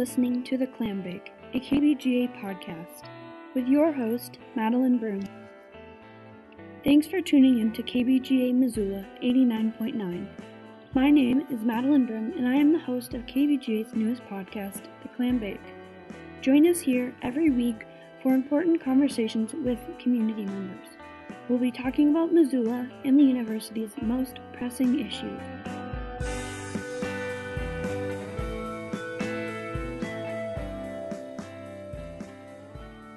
listening to The Clam Bake, a KBGA podcast, with your host, Madeline Broom. Thanks for tuning in to KBGA Missoula 89.9. My name is Madeline Broom, and I am the host of KBGA's newest podcast, The Clam Bake. Join us here every week for important conversations with community members. We'll be talking about Missoula and the university's most pressing issues.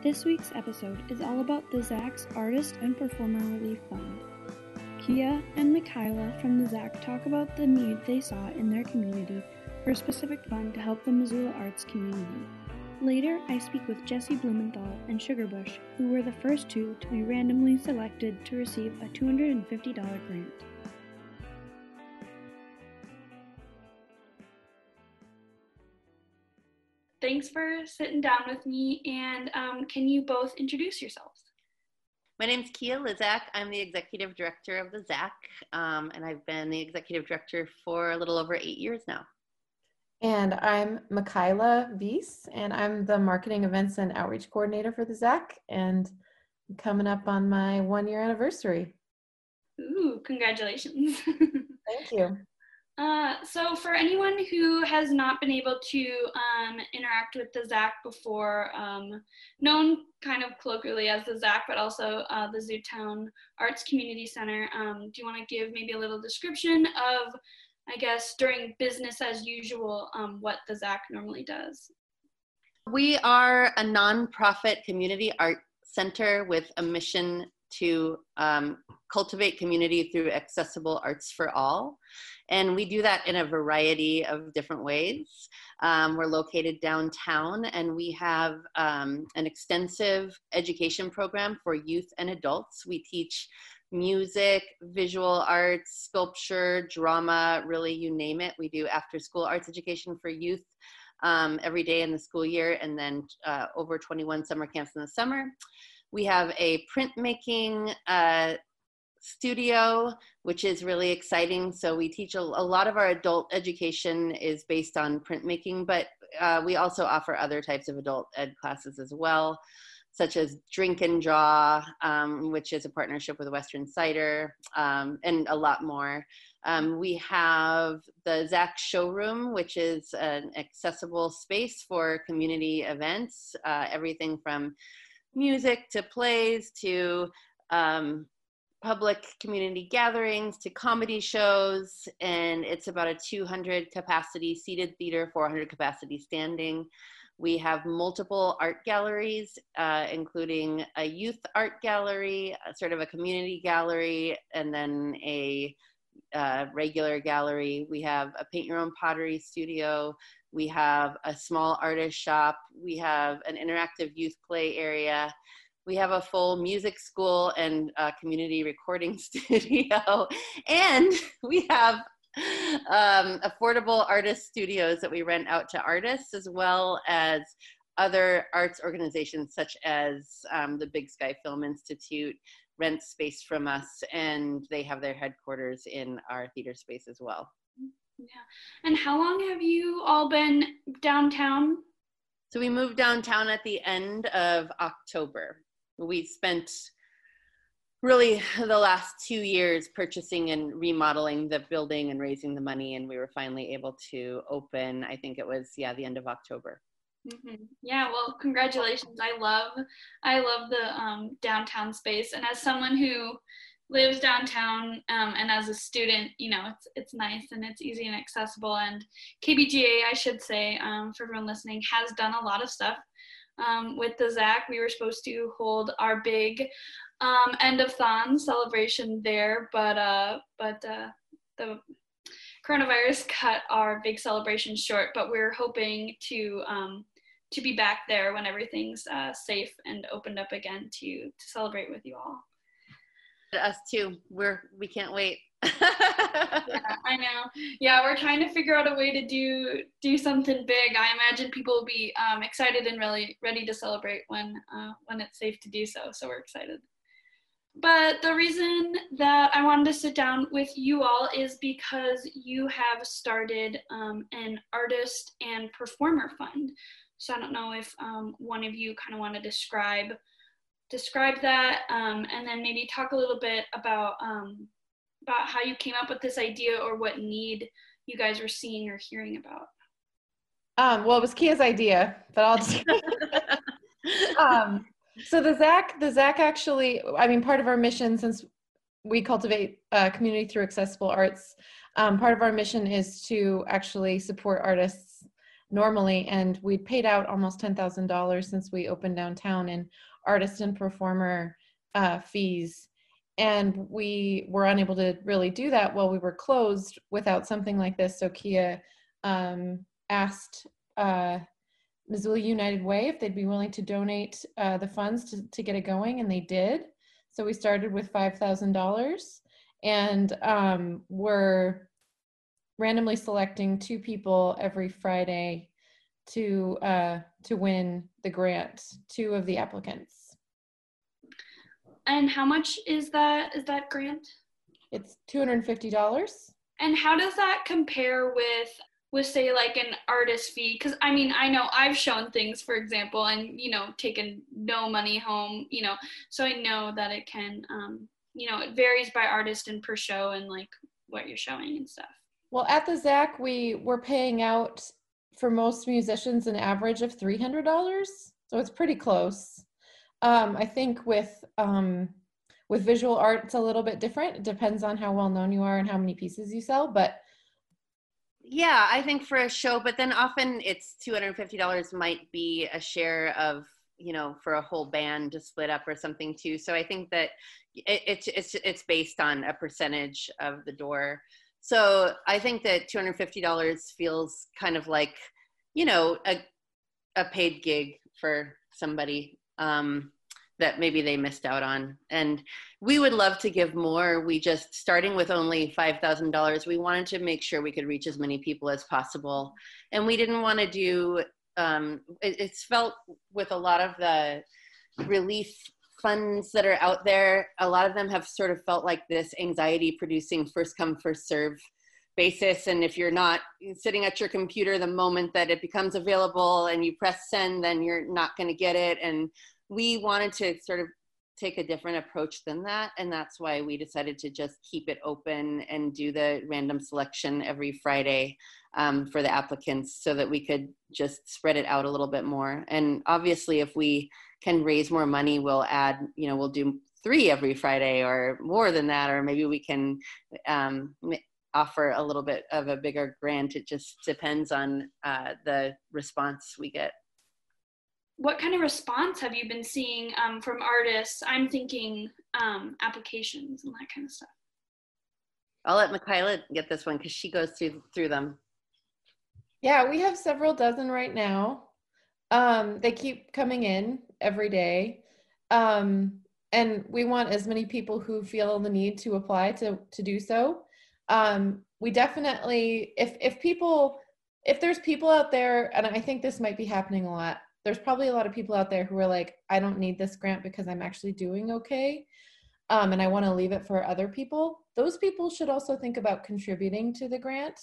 This week's episode is all about the ZACC's Artist and Performer Relief Fund. Kia and Mikyla from the ZAC talk about the need they saw in their community for a specific fund to help the Missoula arts community. Later, I speak with Jesse Blumenthal and Sugar Bush, who were the first two to be randomly selected to receive a $250 grant. Thanks for sitting down with me. And um, can you both introduce yourselves? My name is Kia Liszak. I'm the executive director of the ZACC, um, and I've been the executive director for a little over eight years now. And I'm Mikyla Veis, and I'm the marketing events and outreach coordinator for the ZACC, and I'm coming up on my one year anniversary. Ooh, congratulations. Thank you. Uh, so for anyone who has not been able to um, interact with the ZACC before, um, known kind of colloquially as the ZACC, but also uh, the Zootown Arts Community Center, um, do you want to give maybe a little description of, I guess, during business as usual, um, what the ZACC normally does? We are a nonprofit community art center with a mission to um, cultivate community through accessible arts for all. And we do that in a variety of different ways. Um, we're located downtown and we have um, an extensive education program for youth and adults. We teach music, visual arts, sculpture, drama, really you name it. We do after school arts education for youth um, every day in the school year and then uh, over 21 summer camps in the summer. We have a printmaking uh, studio, which is really exciting. So we teach a, a, lot of our adult education is based on printmaking, but uh, we also offer other types of adult ed classes as well, such as Drink and Draw, um, which is a partnership with Western Cider, um, and a lot more. Um, we have the ZACC Showroom, which is an accessible space for community events, uh, everything from music to plays to um, public community gatherings to comedy shows, and it's about a 200 capacity seated theater, 400 capacity standing. We have multiple art galleries, uh, including a youth art gallery, a sort of a community gallery, and then a uh, regular gallery. We have a paint your own pottery studio. We have a small artist shop. We have an interactive youth play area we have a full music school and community recording studio. And we have um, affordable artist studios that we rent out to artists as well as other arts organizations such as um, the big sky film institute rent space from us and they have their headquarters in our theater space as well. Yeah. And how long have you all been downtown? So we moved downtown at the end of october we spent really the last two years purchasing and remodeling the building and raising the money and we were finally able to open i think it was yeah the end of october. Mm-hmm. yeah well congratulations. I love i love the um, downtown space. And as someone who lives downtown um, and as a student you know it's it's nice and it's easy and accessible. And kbga i should say um, for everyone listening has done a lot of stuff um, with the ZACC. We were supposed to hold our big um, end of thon celebration there, but uh, but uh, the coronavirus cut our big celebration short. But we're hoping to um, to be back there when everything's uh, safe and opened up again to to celebrate with you all. Us too. We're we can't wait yeah, I know. Yeah, we're trying to figure out a way to do do something big. I imagine people will be um, excited and really ready to celebrate when uh, when it's safe to do so. So we're excited. but the reason that I wanted to sit down with you all is because you have started um, an artist and performer fund. So I don't know if um, one of you kind of want to describe describe that, um, and then maybe talk a little bit about um, about how you came up with this idea or what need you guys were seeing or hearing about. Um, well, it was Kia's idea, but I'll just. um, so the ZACC, the ZACC actually, I mean, part of our mission since we cultivate uh, community through accessible arts, um, part of our mission is to actually support artists normally, and we paid out almost ten thousand dollars since we opened downtown in artist and performer uh, fees, and we were unable to really do that while we were closed without something like this. So Kia um, asked uh, Missoula United Way if they'd be willing to donate uh, the funds to, to get it going, and they did. So we started with $5,000 and um, we're randomly selecting two people every Friday to uh, to win the grant, two of the applicants. And how much is that is that grant? It's $250. And how does that compare with with say like an artist fee because i mean i know i've shown things for example and you know taken no money home you know so i know that it can um you know it varies by artist and per show and like what you're showing and stuff well at the ZACC we were paying out for most musicians an average of $300 so it's pretty close um i think with um with visual art it's a little bit different it depends on how well known you are and how many pieces you sell but yeah, I think for a show, but then often it's $250 might be a share of, you know, for a whole band to split up or something too. So I think that it, it's, it's, it's based on a percentage of the door. So I think that $250 feels kind of like, you know, a, a paid gig for somebody. Um, that maybe they missed out on. And we would love to give more. We just, starting with only $5,000, we wanted to make sure we could reach as many people as possible. And we didn't want to do, um, it, it's felt with a lot of the relief funds that are out there, a lot of them have sort of felt like this anxiety producing first come, first serve basis and if you're not sitting at your computer the moment that it becomes available and you press send then you're not going to get it and we wanted to sort of take a different approach than that and that's why we decided to just keep it open and do the random selection every friday um, for the applicants so that we could just spread it out a little bit more. And obviously if we can raise more money we'll add you know we'll do three every friday or more than that or maybe we can um, offer a little bit of a bigger grant. It just depends on uh, the response we get what kind of response have you been seeing um, from artists? I'm thinking um, applications and that kind of stuff. I'll let Mikyla get this one because she goes through through them. Yeah, we have several dozen right now. Um, they keep coming in every day, um, and we want as many people who feel the need to apply to to do so. Um, we definitely, if if people, if there's people out there, and I think this might be happening a lot there's probably a lot of people out there who are like, I don't need this grant because I'm actually doing okay. Um, and I want to leave it for other people. Those people should also think about contributing to the grant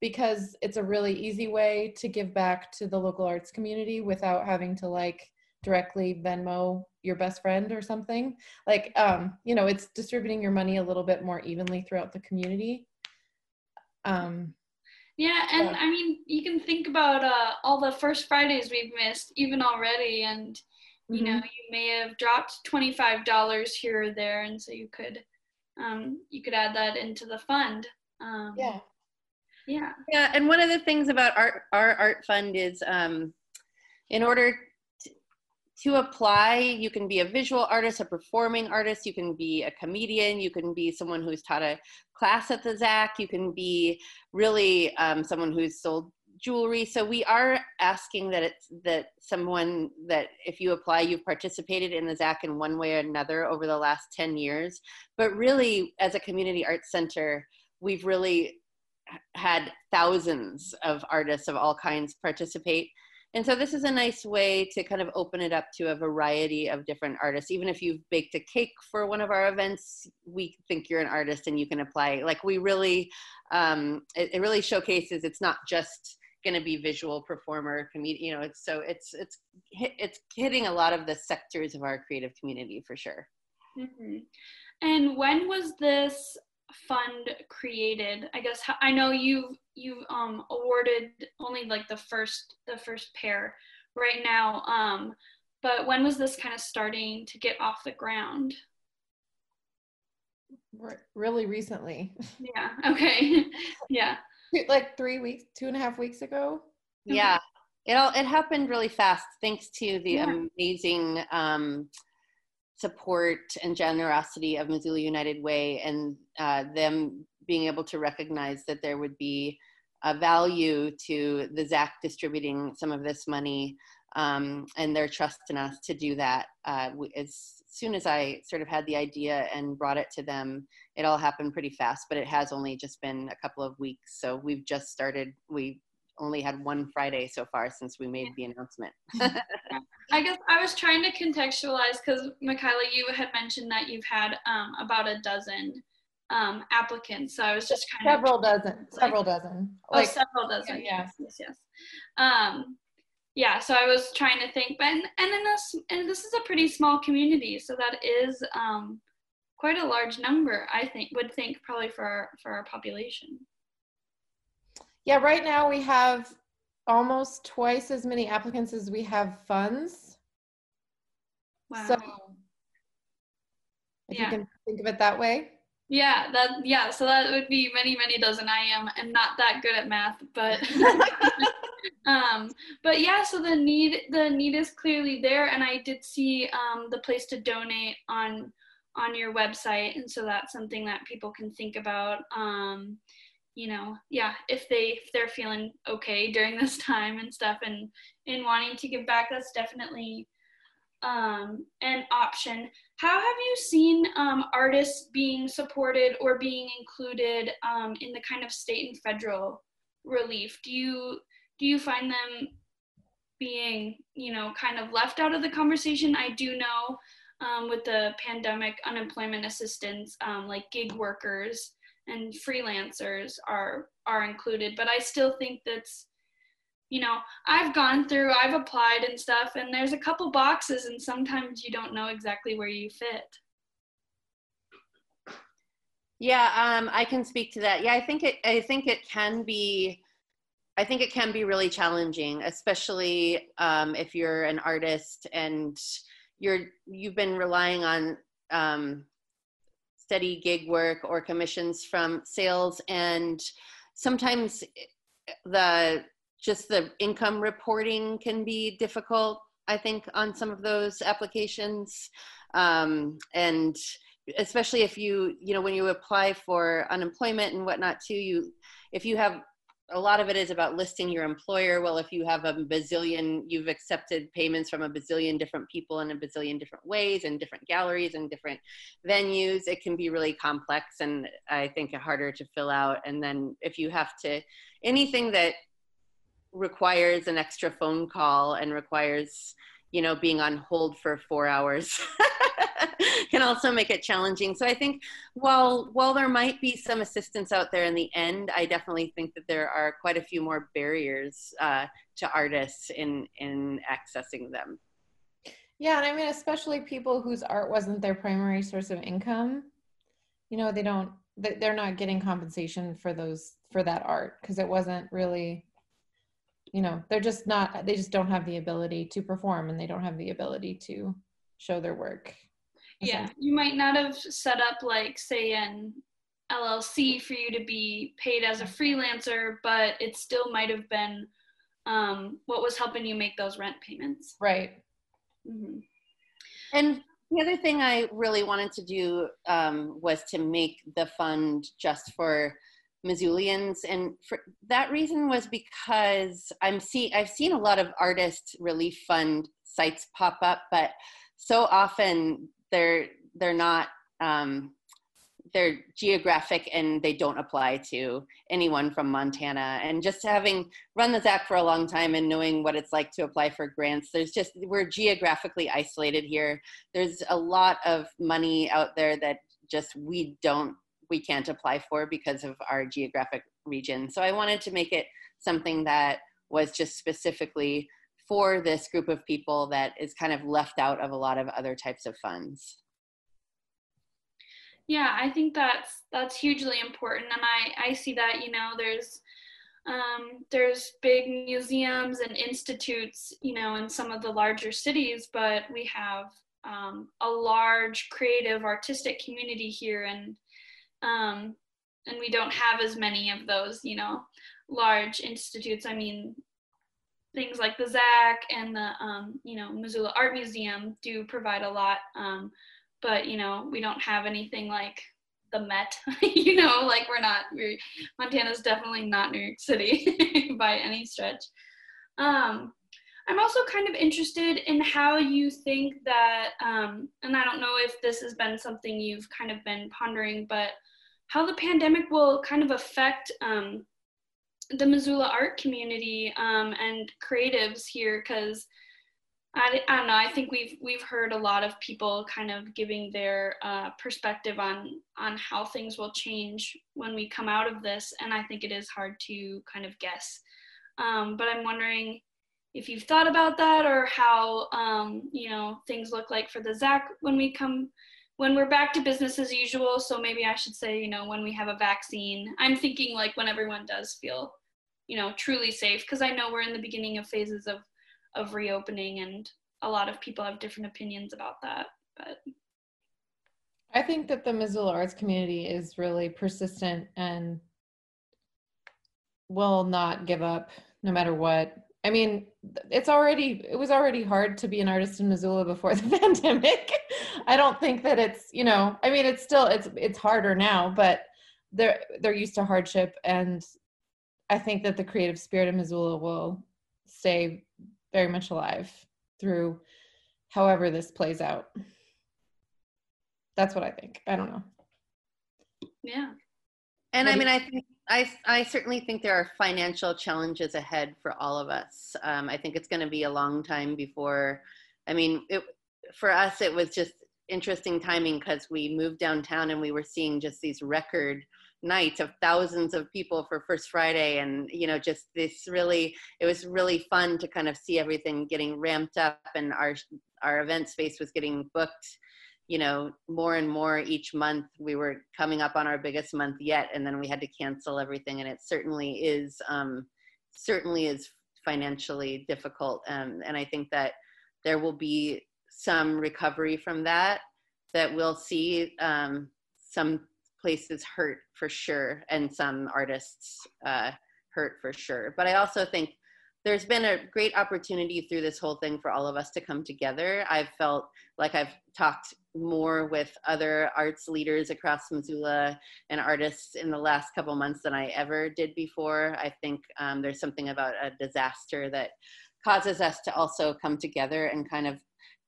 because it's a really easy way to give back to the local arts community without having to like directly Venmo your best friend or something. Like, um, you know, it's distributing your money a little bit more evenly throughout the community. Um, yeah, and yeah. I mean, you can think about uh, all the first Fridays we've missed, even already, and you mm-hmm. know, you may have dropped twenty five dollars here or there, and so you could, um, you could add that into the fund. Um, yeah. Yeah. Yeah, and one of the things about our our art fund is, um, in order to apply, you can be a visual artist, a performing artist, you can be a comedian, you can be someone who's taught a class at the ZACC, you can be really um, someone who's sold jewelry. So we are asking that it's that someone that if you apply, you've participated in the ZACC in one way or another over the last 10 years. But really, as a community arts center, we've really had thousands of artists of all kinds participate and so this is a nice way to kind of open it up to a variety of different artists. Even if you've baked a cake for one of our events, we think you're an artist and you can apply. Like we really, um, it, it really showcases it's not just going to be visual performer comedian you know it's so it's it's it's hitting a lot of the sectors of our creative community for sure mm-hmm. and when was this fund created i guess i know you've you've um awarded only like the first the first pair right now um but when was this kind of starting to get off the ground? Really recently. Yeah okay yeah. Like three weeks two and a half weeks ago? Yeah. It all it happened really fast thanks to the yeah. amazing um support and generosity of Missoula United Way and uh, them being able to recognize that there would be a value to the ZACC distributing some of this money um, and their trust in us to do that. Uh, as soon as I sort of had the idea and brought it to them, it all happened pretty fast, but it has only just been a couple of weeks. So we've just started, we only had one Friday so far since we made the announcement. I guess I was trying to contextualize because Mikyla, you had mentioned that you've had um, about a dozen um, applicants. So I was just kind several of several dozen, several dozen, oh, like several dozen. Yeah, yes, yes, yes. Um, yeah. So I was trying to think, but and, and in this and this is a pretty small community, so that is um, quite a large number. I think would think probably for our, for our population. Yeah, right now we have almost twice as many applicants as we have funds. Wow. So if yeah. you can think of it that way. Yeah, that yeah, so that would be many, many dozen. I am and not that good at math, but um but yeah, so the need the need is clearly there and I did see um the place to donate on on your website and so that's something that people can think about. Um you know yeah if they if they're feeling okay during this time and stuff and in wanting to give back that's definitely um, an option. How have you seen um, artists being supported or being included um, in the kind of state and federal relief? Do you do you find them being you know kind of left out of the conversation? I do know um, with the pandemic unemployment assistance um, like gig workers and freelancers are are included but i still think that's you know i've gone through i've applied and stuff and there's a couple boxes and sometimes you don't know exactly where you fit. Yeah um, i can speak to that. Yeah i think it i think it can be i think it can be really challenging especially um, if you're an artist and you're you've been relying on um, steady gig work or commissions from sales. And sometimes the just the income reporting can be difficult i think on some of those applications. Um, and especially if you you know when you apply for unemployment and whatnot too you if you have a lot of it is about listing your employer. Well, if you have a bazillion, you've accepted payments from a bazillion different people in a bazillion different ways and different galleries and different venues, it can be really complex and I think harder to fill out. And then if you have to, anything that requires an extra phone call and requires, you know, being on hold for four hours. can also make it challenging. So I think while while there might be some assistance out there in the end, I definitely think that there are quite a few more barriers uh, to artists in in accessing them. Yeah, and I mean especially people whose art wasn't their primary source of income. You know, they don't they're not getting compensation for those for that art because it wasn't really you know they're just not they just don't have the ability to perform and they don't have the ability to show their work yeah you might not have set up like say an llc for you to be paid as a freelancer but it still might have been um, what was helping you make those rent payments. Right. Mm-hmm. and the other thing i really wanted to do um, was to make the fund just for Missoulians, and for that reason was because I'm see I've seen a lot of artist relief fund sites pop up, but so often they're they're not um, they're geographic and they don't apply to anyone from Montana. And just having run the ZACC for a long time and knowing what it's like to apply for grants, there's just, we're geographically isolated here. There's a lot of money out there that just we don't, we can't apply for because of our geographic region. So I wanted to make it something that was just specifically for this group of people that is kind of left out of a lot of other types of funds. Yeah, I think that's that's hugely important, and I I see that you know there's um, there's big museums and institutes you know in some of the larger cities, but we have um, a large creative artistic community here, and um, and we don't have as many of those you know large institutes. I mean, things like the ZACC and the um, you know Missoula Art Museum do provide a lot. Um, but you know we don't have anything like the Met. you know, like we're not. We're, Montana's definitely not New York City by any stretch. Um, I'm also kind of interested in how you think that, um, and I don't know if this has been something you've kind of been pondering, but how the pandemic will kind of affect um, the Missoula art community um, and creatives here, because I, I don't know. I think we've we've heard a lot of people kind of giving their uh, perspective on on how things will change when we come out of this, and I think it is hard to kind of guess. Um, but I'm wondering if you've thought about that, or how um, you know things look like for the ZACC when we come when we're back to business as usual. So maybe I should say, you know, when we have a vaccine. I'm thinking like when everyone does feel, you know, truly safe, because I know we're in the beginning of phases of of reopening and a lot of people have different opinions about that but i think that the missoula arts community is really persistent and will not give up no matter what i mean it's already it was already hard to be an artist in missoula before the pandemic i don't think that it's you know i mean it's still it's it's harder now but they're they're used to hardship and i think that the creative spirit of missoula will stay very much alive through however this plays out. That's what I think. I don't know. Yeah. And I mean, I think I, I certainly think there are financial challenges ahead for all of us. Um, I think it's going to be a long time before. I mean, it, for us, it was just interesting timing because we moved downtown and we were seeing just these record nights of thousands of people for First Friday, and you know, just this really, it was really fun to kind of see everything getting ramped up, and our our event space was getting booked. You know, more and more each month. We were coming up on our biggest month yet, and then we had to cancel everything, and it certainly is um, certainly is financially difficult, um, and I think that there will be some recovery from that. That we'll see um, some places hurt for sure, and some artists uh, hurt for sure. But I also think there's been a great opportunity through this whole thing for all of us to come together. I've felt like I've talked more with other arts leaders across Missoula and artists in the last couple months than I ever did before. I think um, there's something about a disaster that causes us to also come together and kind of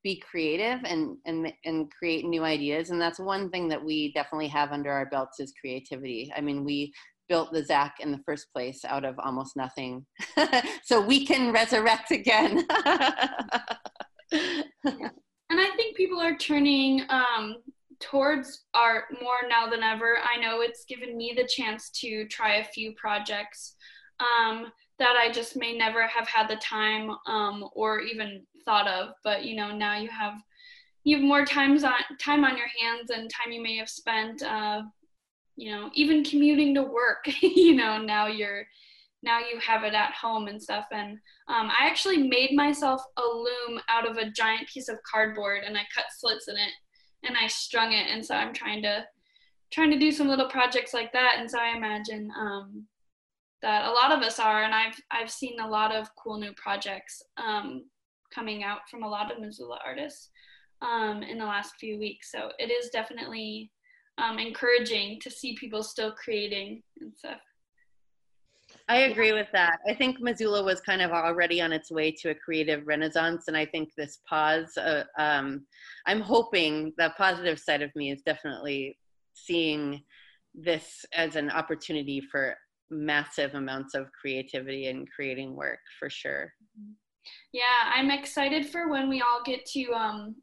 be creative and and and create new ideas and that's one thing that we definitely have under our belts is creativity i mean we built the ZACC in the first place out of almost nothing so we can resurrect again yeah. and i think people are turning um, towards art more now than ever i know it's given me the chance to try a few projects um, that I just may never have had the time um, or even thought of. But you know, now you have you have more times on time on your hands and time you may have spent, uh, you know, even commuting to work. you know, now you're now you have it at home and stuff. And um, I actually made myself a loom out of a giant piece of cardboard, and I cut slits in it and I strung it. And so I'm trying to trying to do some little projects like that. And so I imagine um, that a lot of us are, and I've I've seen a lot of cool new projects um, coming out from a lot of Missoula artists um, in the last few weeks. So it is definitely um, encouraging to see people still creating and stuff. I agree with that. I think Missoula was kind of already on its way to a creative renaissance, and I think this pause. Uh, um, I'm hoping the positive side of me is definitely seeing this as an opportunity for massive amounts of creativity and creating work for sure. Yeah, I'm excited for when we all get to um,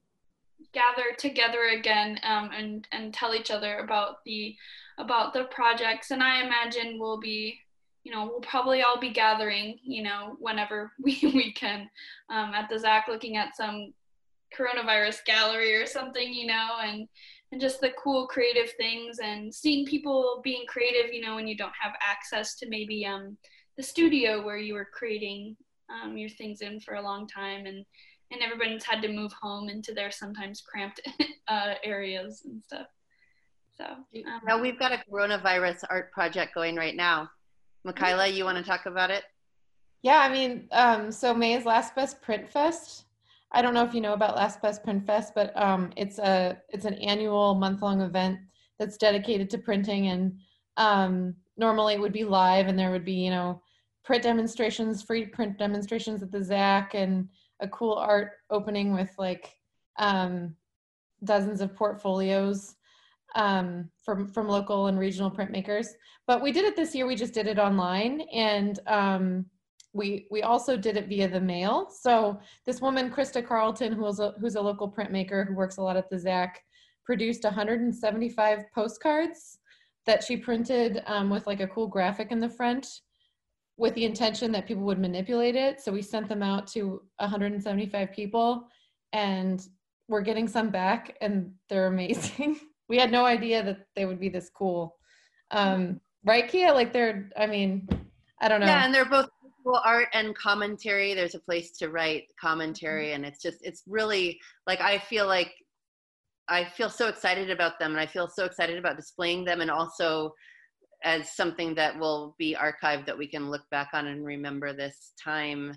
gather together again um, and and tell each other about the about the projects. And I imagine we'll be, you know, we'll probably all be gathering, you know, whenever we we can um, at the ZACC, looking at some coronavirus gallery or something, you know, and and just the cool creative things and seeing people being creative, you know, when you don't have access to maybe um, the studio where you were creating um, your things in for a long time and and everybody's had to move home into their sometimes cramped uh, areas and stuff. So um, now we've got a coronavirus art project going right now. Mikyla, you want to talk about it? Yeah, I mean, um, so May's Last Best Print Fest I don't know if you know about Last Best Print Fest, but um, it's a it's an annual month long event that's dedicated to printing, and um, normally it would be live, and there would be you know print demonstrations, free print demonstrations at the ZACC, and a cool art opening with like um, dozens of portfolios um, from from local and regional printmakers. But we did it this year. We just did it online, and um, we we also did it via the mail. So this woman, Krista Carlton, who's a who's a local printmaker who works a lot at the ZACC, produced 175 postcards that she printed um, with like a cool graphic in the front with the intention that people would manipulate it. So we sent them out to 175 people and we're getting some back and they're amazing. we had no idea that they would be this cool. Um, right, Kia? Like they're, I mean, I don't know. Yeah, and they're both visual art and commentary. There's a place to write commentary, and it's just it's really like I feel like I feel so excited about them, and I feel so excited about displaying them, and also as something that will be archived that we can look back on and remember this time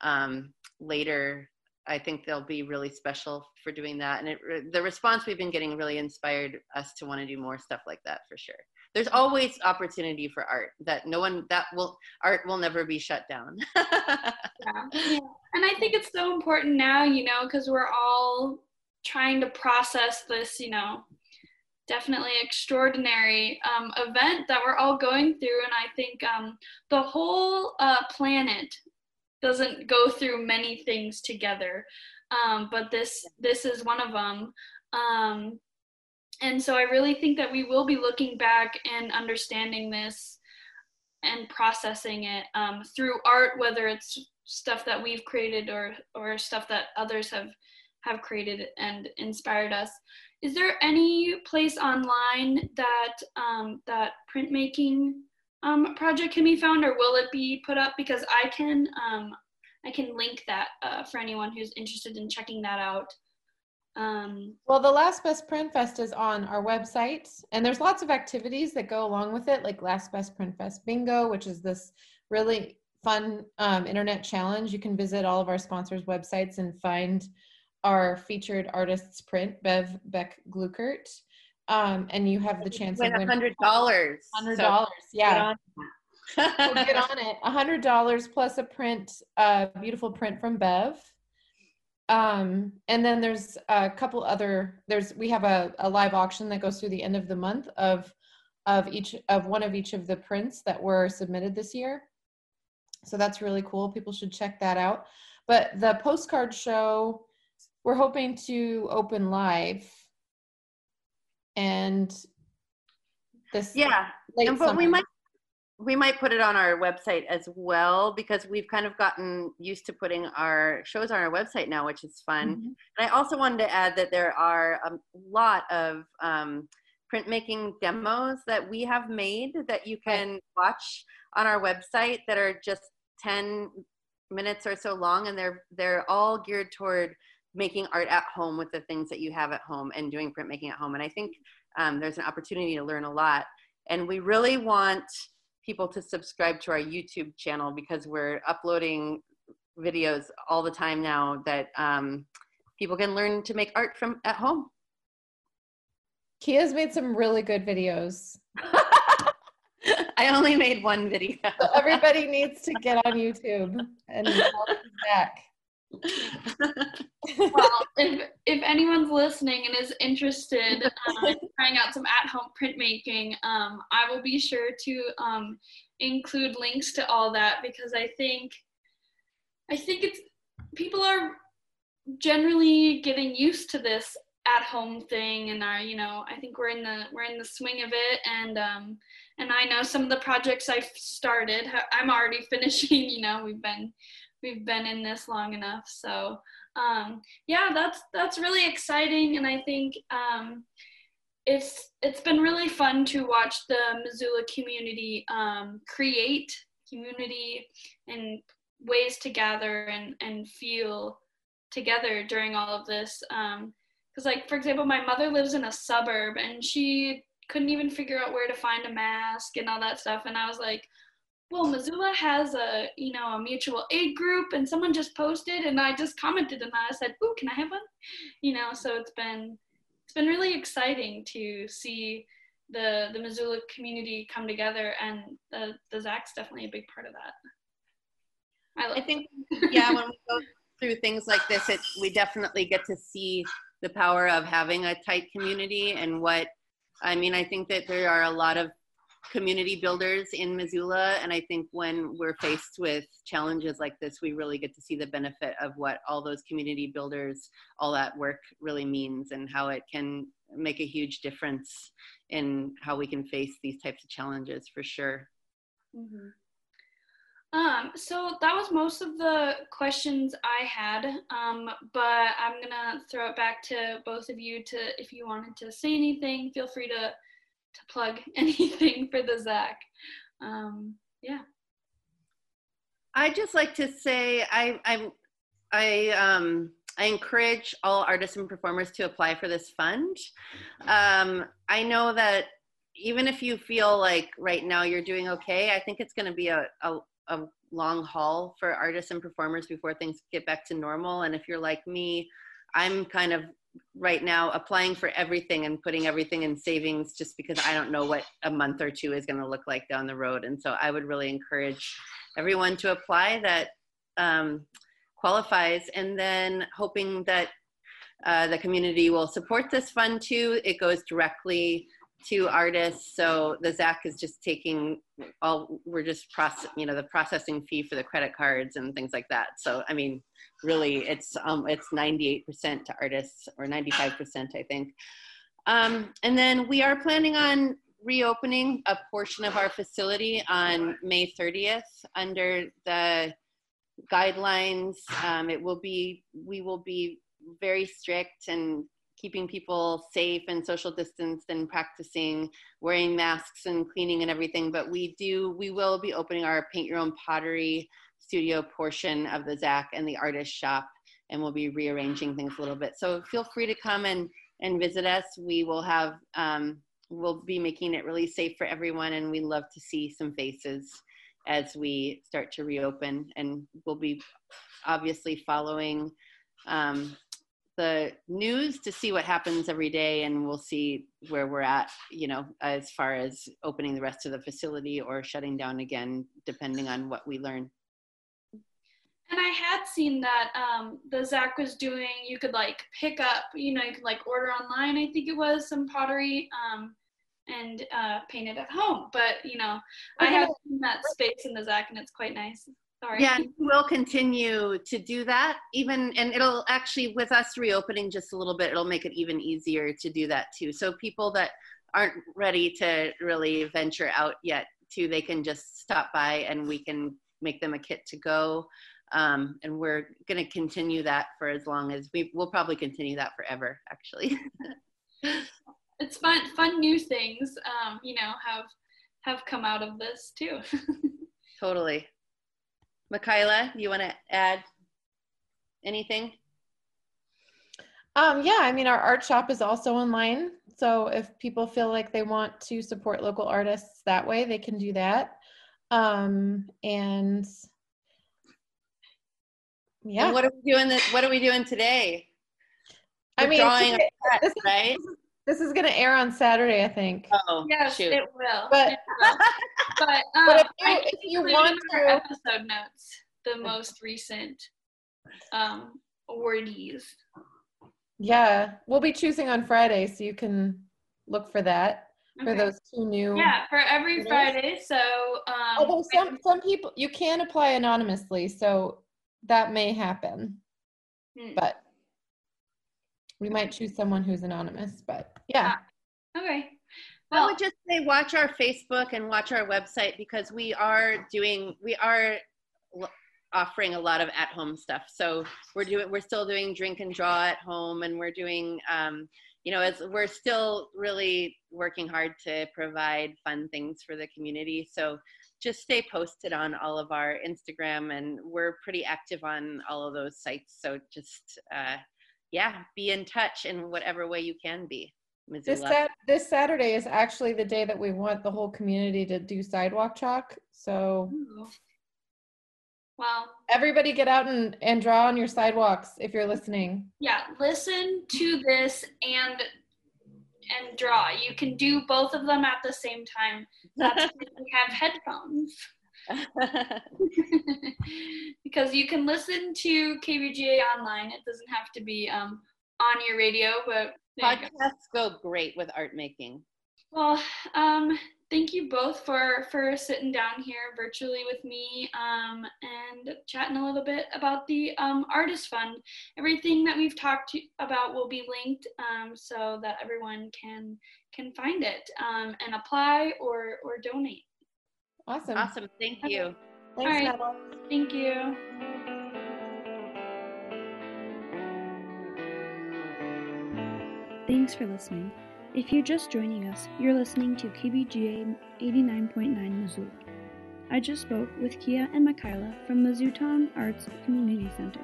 um, later. I think they'll be really special for doing that, and it, the response we've been getting really inspired us to want to do more stuff like that for sure there's always opportunity for art that no one that will art will never be shut down yeah. yeah. and i think it's so important now you know because we're all trying to process this you know definitely extraordinary um, event that we're all going through. And i think um, the whole uh, planet doesn't go through many things together. Um, but this this is one of them um, and so I really think that we will be looking back and understanding this and processing it um, through art, whether it's stuff that we've created or or stuff that others have have created and inspired us. Is there any place online that um, that printmaking um, project can be found, or will it be put up? Because I can um, I can link that uh, for anyone who's interested in checking that out. Um, well, the Last Best Print Fest is on our website, and there's lots of activities that go along with it, like Last Best Print Fest Bingo, which is this really fun um, internet challenge. You can visit all of our sponsors' websites and find our featured artists print, Bev Beck Glueckert. Um, and you have the chance win to win hundred dollars. Hundred dollars, so yeah. Get on, get on it. A hundred dollars plus a print, a uh, beautiful print from Bev um, and then there's a couple other there's we have a, a live auction that goes through the end of the month of of each of one of each of the prints that were submitted this year so that's really cool people should check that out but the postcard show we're hoping to open live and this yeah and, but we might we might put it on our website as well because we've kind of gotten used to putting our shows on our website now, which is fun. Mm-hmm. And I also wanted to add that there are a lot of um, printmaking demos that we have made that you can watch on our website that are just 10 minutes or so long and they're they're all geared toward making art at home with the things that you have at home and doing printmaking at home and i think um, there's an opportunity to learn a lot and we really want people to subscribe to our YouTube channel because we're uploading videos all the time now that um, people can learn to make art from at home. Kia's made some really good videos. I only made one video. so everybody needs to get on YouTube and back. well, if if anyone's listening and is interested um, in trying out some at-home printmaking, um, I will be sure to um, include links to all that because I think I think it's people are generally getting used to this at-home thing and are you know I think we're in the we're in the swing of it and um, and I know some of the projects I've started I'm already finishing. You know we've been we've been in this long enough so um, yeah, that's that's really exciting, and I think um, it's it's been really fun to watch the Missoula community um, create community and ways to gather and and feel together during all of this. Because, um, like for example, my mother lives in a suburb, and she couldn't even figure out where to find a mask and all that stuff, and I was like well, Missoula has a, you know, a mutual aid group and someone just posted and I just commented and I said, "Ooh, can I have one?" You know, so it's been it's been really exciting to see the the Missoula community come together and the the ZACC's definitely a big part of that. I, I think yeah, when we go through things like this, it we definitely get to see the power of having a tight community and what I mean, I think that there are a lot of community builders in Missoula. And I think when we're faced with challenges like this, we really get to see the benefit of what all those community builders, all that work really means and how it can make a huge difference in how we can face these types of challenges for sure. Mm-hmm. Um, so that was most of the questions I had, um, but I'm gonna throw it back to both of you to, if you wanted to say anything, feel free to to plug anything for the ZACC. Um, yeah. I just like to say I I I um I encourage all artists and performers to apply for this fund. Um, I know that even if you feel like right now you're doing okay, I think it's going to be a, a, a long haul for artists and performers before things get back to normal. And if you're like me, I'm kind of right now applying for everything and putting everything in savings just because I don't know what a month or two is going to look like down the road. And so I would really encourage everyone to apply that um, qualifies and then hoping that uh, the community will support this fund too. It goes directly to artists. So the ZACC is just taking all, we're just process, you know, the processing fee for the credit cards and things like that. So, I mean, really it's, um, it's 98% to artists or 95%, I think. Um, and then we are planning on reopening a portion of our facility on May 30th under the guidelines. Um, it will be, we will be very strict and keeping people safe and social distanced and practicing wearing masks and cleaning and everything. But we do, we will be opening our paint your own pottery studio portion of the ZACC and the artist shop, and we'll be rearranging things a little bit. So feel free to come and, and visit us. We will have, um, we'll be making it really safe for everyone, and we love to see some faces as we start to reopen. And we'll be obviously following um, the news to see what happens every day and we'll see where we're at you know as far as opening the rest of the facility or shutting down again depending on what we learn and i had seen that um, the ZACC was doing you could like pick up you know you could like order online i think it was some pottery um, and uh, paint it at home but you know i have seen that space in the ZACC, and it's quite nice Sorry. Yeah, we'll continue to do that even, and it'll actually, with us reopening just a little bit, it'll make it even easier to do that too. So people that aren't ready to really venture out yet too, they can just stop by and we can make them a kit to go. Um, and we're going to continue that for as long as we will probably continue that forever, actually. it's fun, fun new things, um, you know, have have come out of this too. totally. Mikyla, you want to add anything? Um, yeah, I mean, our art shop is also online. So if people feel like they want to support local artists that way, they can do that. Um, and yeah. And what are we doing? This, what are we doing today? We're I mean, drawing today, this, right? This is going to air on Saturday, I think. Oh, yes, shoot. it will. But, it will. but, um, but if you, if you want to episode notes, the most recent um, awardees? Yeah, we'll be choosing on Friday, so you can look for that for those two new. Yeah, for every It is? Friday. So, um, Although some some people you can apply anonymously, so that may happen, hmm, but we might choose someone who's anonymous. But yeah, okay. I would just say watch our Facebook and watch our website because we are doing we are offering a lot of at home stuff. So we're doing we're still doing drink and draw at home and we're doing um, you know as we're still really working hard to provide fun things for the community. So just stay posted on all of our Instagram and we're pretty active on all of those sites. So just uh, yeah, be in touch in whatever way you can be. this sat this Saturday is actually the day that we want the whole community to do sidewalk chalk. So ooh. well, everybody get out and and draw on your sidewalks if you're listening. yeah. Listen to this and and draw. You can do both of them at the same time. That's why we have headphones. because you can listen to KBGA online. It doesn't have to be um, on your radio, but there you go. Podcasts go great with art making. Well, um, thank you both for for sitting down here virtually with me um, and chatting a little bit about the um, Artist Fund. Everything that we've talked to, about will be linked um, so that everyone can can find it um, and apply or or donate. Awesome. Awesome. Thank you. Thanks, All right. Natalie. Thank you. Thanks for listening. If you're just joining us, you're listening to KBGA 89.9 Missoula. I just spoke with Kia and Mikyla from the Zootown Arts Community Center.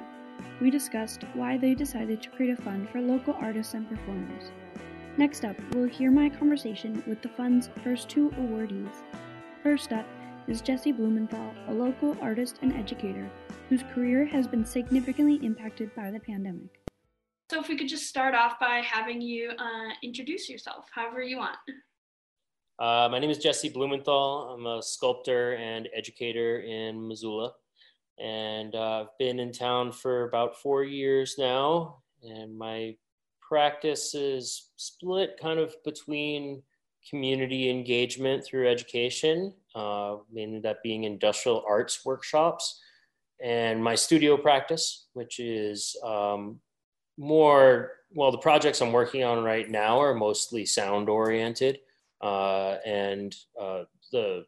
We discussed why they decided to create a fund for local artists and performers. Next up, we'll hear my conversation with the fund's first two awardees. First up is Jesse Blumenthal, a local artist and educator whose career has been significantly impacted by the pandemic. So if we could just start off by having you uh, introduce yourself, however you want. Uh, my name is Jesse Blumenthal. I'm a sculptor and educator in Missoula. And uh, I've been in town for about four years now. And my practice is split kind of between community engagement through education, uh, mainly that being industrial arts workshops, and my studio practice, which is um, more, well, the projects I'm working on right now are mostly sound oriented. Uh, and uh, the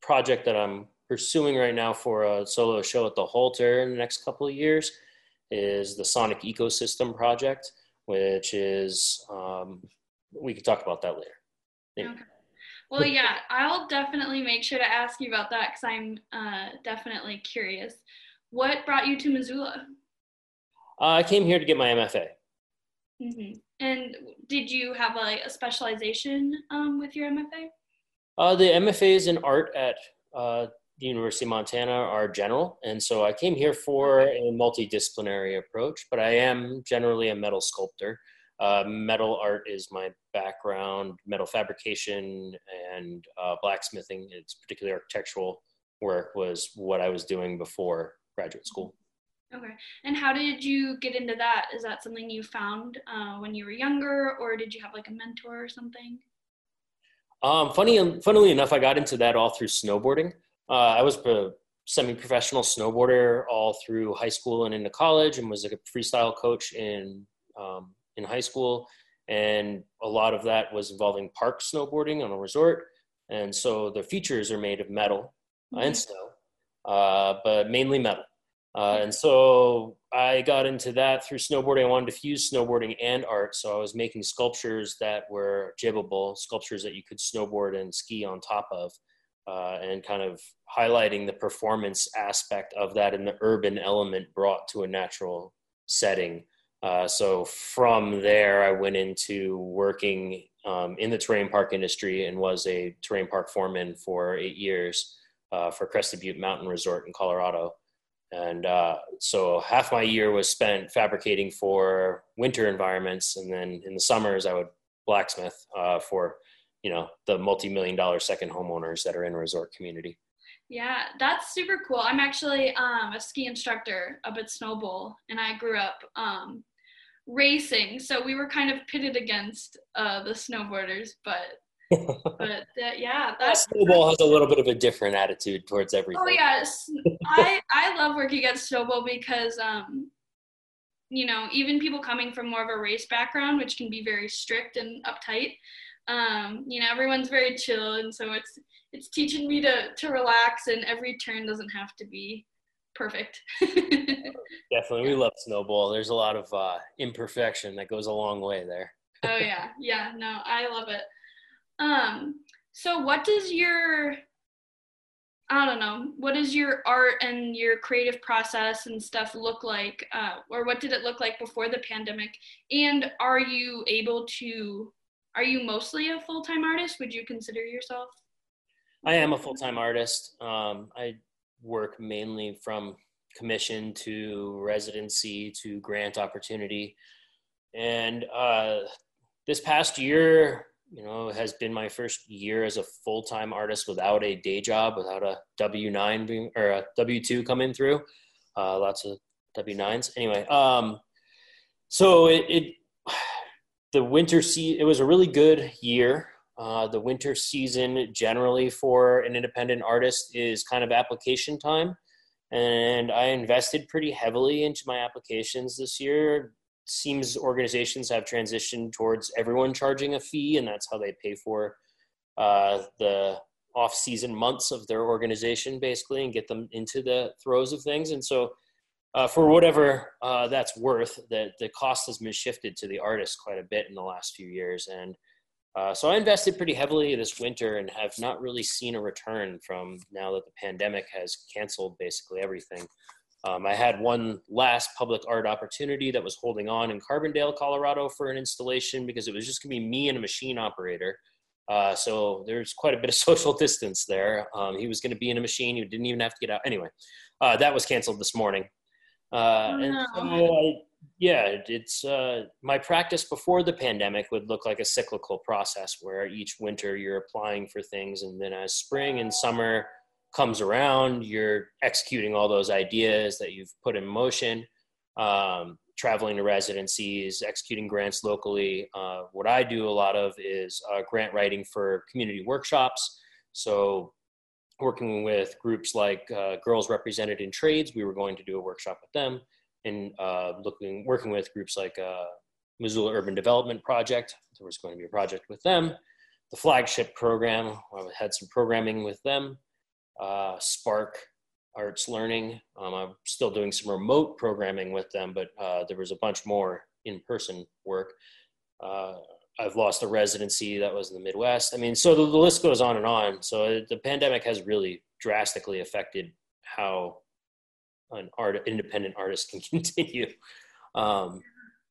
project that I'm pursuing right now for a solo show at the Holter in the next couple of years is the Sonic Ecosystem Project, which is, um, we could talk about that later. Okay. Well, yeah, I'll definitely make sure to ask you about that because I'm uh, definitely curious. What brought you to Missoula? Uh, I came here to get my MFA. hmm And did you have like a specialization um, with your MFA? Uh, the MFAs in art at uh, the University of Montana are general, and so I came here for a multidisciplinary approach. But I am generally a metal sculptor. Uh, metal art is my background. Metal fabrication and uh, blacksmithing, it's particularly architectural work, was what I was doing before graduate school. Okay. And how did you get into that? Is that something you found uh, when you were younger, or did you have like a mentor or something? Um, funny, and funnily enough, I got into that all through snowboarding. Uh, I was a semi-professional snowboarder all through high school and into college, and was like a freestyle coach in um, in high school. And a lot of that was involving park snowboarding on a resort. And so the features are made of metal and snow, uh, but mainly metal. Uh, and so I got into that through snowboarding. I wanted to fuse snowboarding and art. So I was making sculptures that were jibbable, sculptures that you could snowboard and ski on top of, uh, and kind of highlighting the performance aspect of that and the urban element brought to a natural setting. Uh, so from there, I went into working um, in the terrain park industry and was a terrain park foreman for eight years uh, for Crested Butte Mountain Resort in Colorado. And uh, so half my year was spent fabricating for winter environments, and then in the summers I would blacksmith uh, for, you know, the multi-million dollar second homeowners that are in a resort community. Yeah, that's super cool. I'm actually um, a ski instructor up at Snowbowl, and I grew up um, racing, so we were kind of pitted against uh, the snowboarders. But but uh, yeah, that's Snowbowl has a little bit of a different attitude towards everything. Oh yes, I I love working at Snowbowl because um, you know, even people coming from more of a race background, which can be very strict and uptight, um, you know, everyone's very chill, and so it's it's teaching me to to relax, and every turn doesn't have to be perfect. Definitely, we love Snowbowl. There's a lot of uh, imperfection that goes a long way there. oh yeah, yeah. No, I love it. Um, so what does your I don't know, what does your art and your creative process and stuff look like? Uh, or what did it look like before the pandemic? And are you able to, are you mostly a full time artist? Would you consider yourself? I am a full time artist. Um, I work mainly from commission to residency to grant opportunity. And uh, this past year, you know, has been my first year as a full time artist without a day job, without a W nine being or a W two coming through. Uh, lots of W nines. Anyway, um, so it, it the winter sea it was a really good year. Uh, the winter season generally for an independent artist is kind of application time, and I invested pretty heavily into my applications this year seems organizations have transitioned towards everyone charging a fee, and that's how they pay for uh, the off-season months of their organization, basically, and get them into the throes of things. And so, uh, for whatever uh, that's worth, that the cost has been shifted to the artist quite a bit in the last few years. And uh, so, I invested pretty heavily this winter and have not really seen a return from now that the pandemic has canceled basically everything. Um, I had one last public art opportunity that was holding on in Carbondale, Colorado for an installation because it was just going to be me and a machine operator. Uh, so there's quite a bit of social distance there. Um, he was going to be in a machine. You didn't even have to get out. Anyway, uh, that was canceled this morning. Uh, oh, and so I, yeah, it's uh, my practice before the pandemic would look like a cyclical process where each winter you're applying for things, and then as spring and summer comes around, you're executing all those ideas that you've put in motion, um, traveling to residencies, executing grants locally. Uh, what I do a lot of is uh, grant writing for community workshops. So, working with groups like uh, Girls Represented in Trades, we were going to do a workshop with them, and uh, looking working with groups like uh, Missoula Urban Development Project. There was going to be a project with them. The flagship program, I had some programming with them uh, Spark Arts Learning. Um, I'm still doing some remote programming with them, but uh, there was a bunch more in person work. Uh, I've lost a residency that was in the Midwest. I mean, so the, the list goes on and on. So the pandemic has really drastically affected how an art independent artist can continue. Um,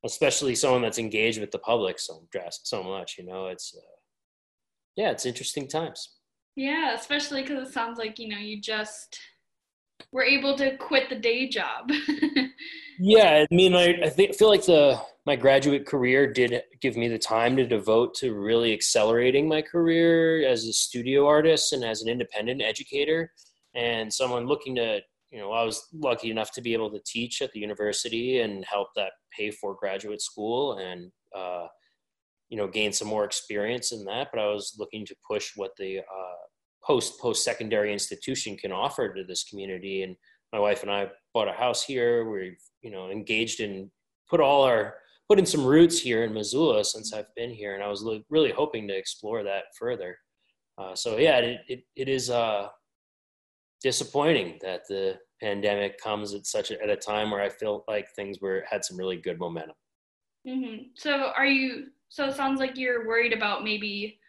especially someone that's engaged with the public so so much, you know, it's, uh, yeah, it's interesting times. Yeah, especially because it sounds like, you know, you just were able to quit the day job. yeah, I mean, I, I feel like the my graduate career did give me the time to devote to really accelerating my career as a studio artist and as an independent educator and someone looking to you know i was lucky enough to be able to teach at the university and help that pay for graduate school and uh, you know gain some more experience in that but i was looking to push what the uh, post post secondary institution can offer to this community. And my wife and i bought a house here. We've you know engaged in put all our put in some roots here in missoula since i've been here. And i was really hoping to explore that further. Uh, so yeah it, it, it is uh, disappointing that the pandemic comes at such a, at a time where i felt like things were had some really good momentum. Mm-hmm. so are you so it sounds like you're worried about maybe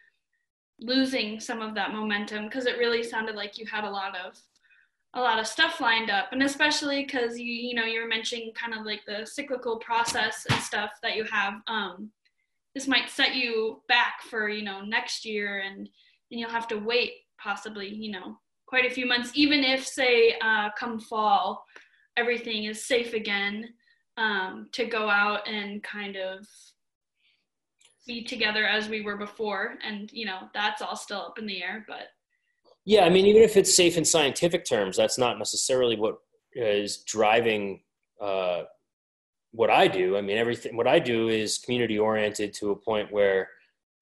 losing some of that momentum because it really sounded like you had a lot of a lot of stuff lined up. And especially because you you know you were mentioning kind of like the cyclical process and stuff that you have um this might set you back for you know next year and and you'll have to wait possibly you know quite a few months. Even if say uh, come fall everything is safe again um, to go out and kind of be together as we were before and you know that's all still up in the air but Yeah, I mean, even if it's safe in scientific terms, that's not necessarily what is driving uh, what I do. I mean, everything what I do is community oriented to a point where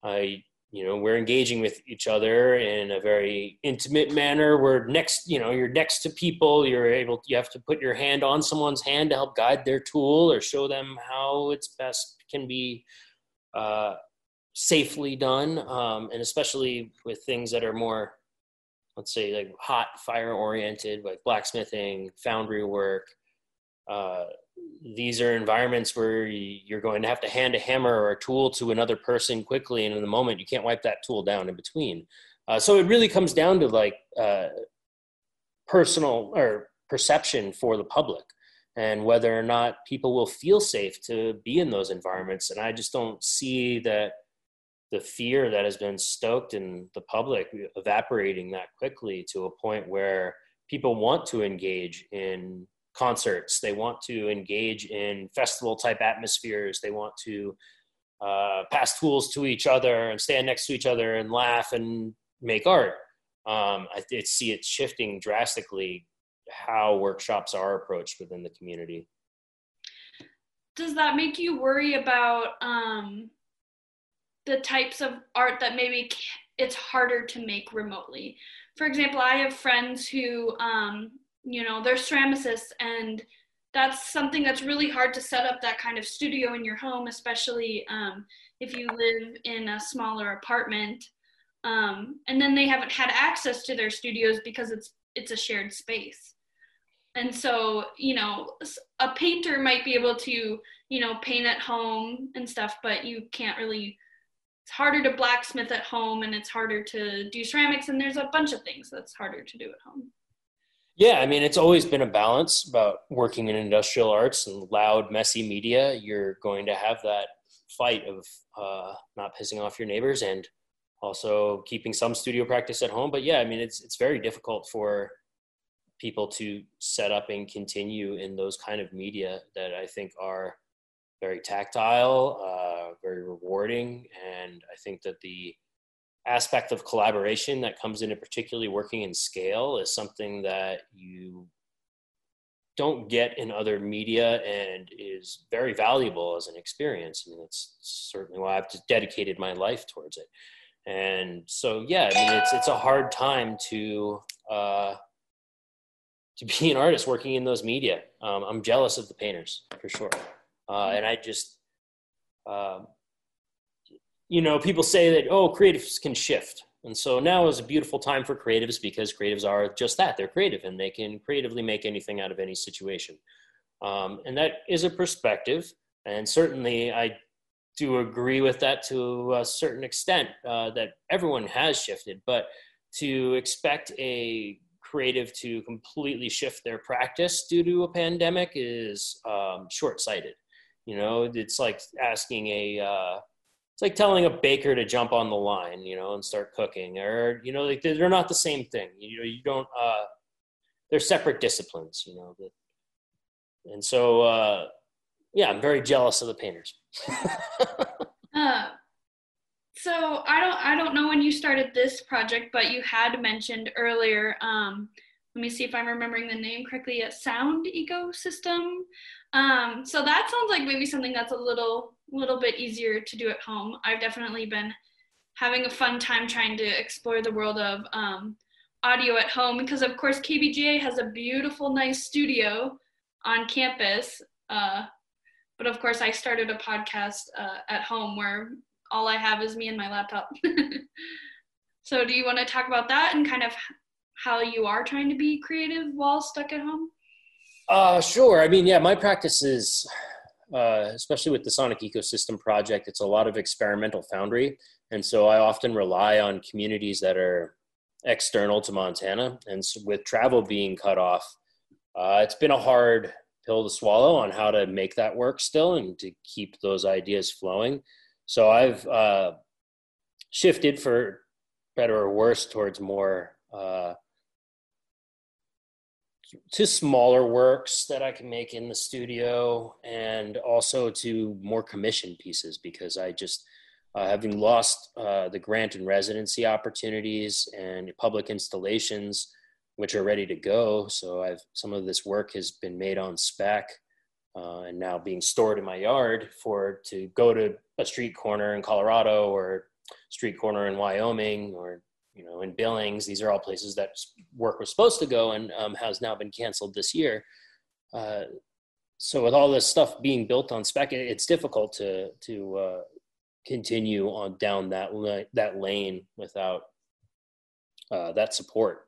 I, you know, we're engaging with each other in a very intimate manner. We're next, you know, you're next to people. You're able, you have to put your hand on someone's hand to help guide their tool or show them how it's best can be uh, safely done, um, and especially with things that are more let's say like hot fire oriented like blacksmithing foundry work uh, these are environments where you're going to have to hand a hammer or a tool to another person quickly and in the moment you can't wipe that tool down in between. Uh, so it really comes down to like uh, personal or perception for the public and whether or not people will feel safe to be in those environments. And i just don't see that the fear that has been stoked in the public evaporating that quickly to a point where people want to engage in concerts. They want to engage in festival type atmospheres. They want to uh, pass tools to each other and stand next to each other and laugh and make art. Um, I, see it shifting drastically how workshops are approached within the community does that make you worry about um, the types of art that maybe it's harder to make remotely. For example, I have friends who, um, you know, they're ceramicists, and that's something that's really hard to set up that kind of studio in your home, especially um, if you live in a smaller apartment. Um, and then they haven't had access to their studios because it's it's a shared space. And so, you know, a painter might be able to, you know, paint at home and stuff, but you can't really it's harder to blacksmith at home and it's harder to do ceramics and there's a bunch of things that's harder to do at home. Yeah i mean it's always been a balance about working in industrial arts and loud messy media. You're going to have that fight of uh, not pissing off your neighbors and also keeping some studio practice at home. But yeah i mean it's it's very difficult for people to set up and continue in those kind of media that i think are very tactile, uh, very rewarding, and I think that the aspect of collaboration that comes into particularly working in scale is something that you don't get in other media and is very valuable as an experience. I mean, it's certainly why I've just dedicated my life towards it. And so, yeah, I mean, it's it's a hard time to uh, to be an artist working in those media. Um, I'm jealous of the painters for sure. Uh, and I just, um, you know, people say that, oh, creatives can shift. And so now is a beautiful time for creatives because creatives are just that. They're creative and they can creatively make anything out of any situation. Um, and that is a perspective. And certainly I do agree with that to a certain extent uh, that everyone has shifted. But to expect a creative to completely shift their practice due to a pandemic is um, short sighted. You know, it's like asking a, uh, it's like telling a baker to jump on the line, you know, and start cooking, or you know, like they're not the same thing. You know, you don't. Uh, they're separate disciplines, you know. and so, uh, yeah, I'm very jealous of the painters. uh, so I don't, I don't know when you started this project, but you had mentioned earlier. Um, let me see if I'm remembering the name correctly. A sound ecosystem. Um, so that sounds like maybe something that's a little little bit easier to do at home. I've definitely been having a fun time trying to explore the world of um, audio at home because of course KBGA has a beautiful, nice studio on campus. Uh, but of course, I started a podcast uh, at home where all I have is me and my laptop. so, do you want to talk about that and kind of how you are trying to be creative while stuck at home? Uh, sure. I mean, yeah, my practice is, uh, especially with the Sonic Ecosystem Project, it's a lot of experimental foundry. And so I often rely on communities that are external to Montana. And so with travel being cut off, uh, it's been a hard pill to swallow on how to make that work still and to keep those ideas flowing. So I've uh, shifted for better or worse towards more uh, to smaller works that I can make in the studio and also to more commission pieces because I just uh, having lost uh, the grant and residency opportunities and public installations, which are ready to go. So I've some of this work has been made on spec uh, and now being stored in my yard for to go to a street corner in Colorado or street corner in Wyoming or you know in Billings. These are all places that work was supposed to go and um, has now been canceled this year. Uh, so with all this stuff being built on spec, it's difficult to to uh, continue on down that that lane without uh, that support.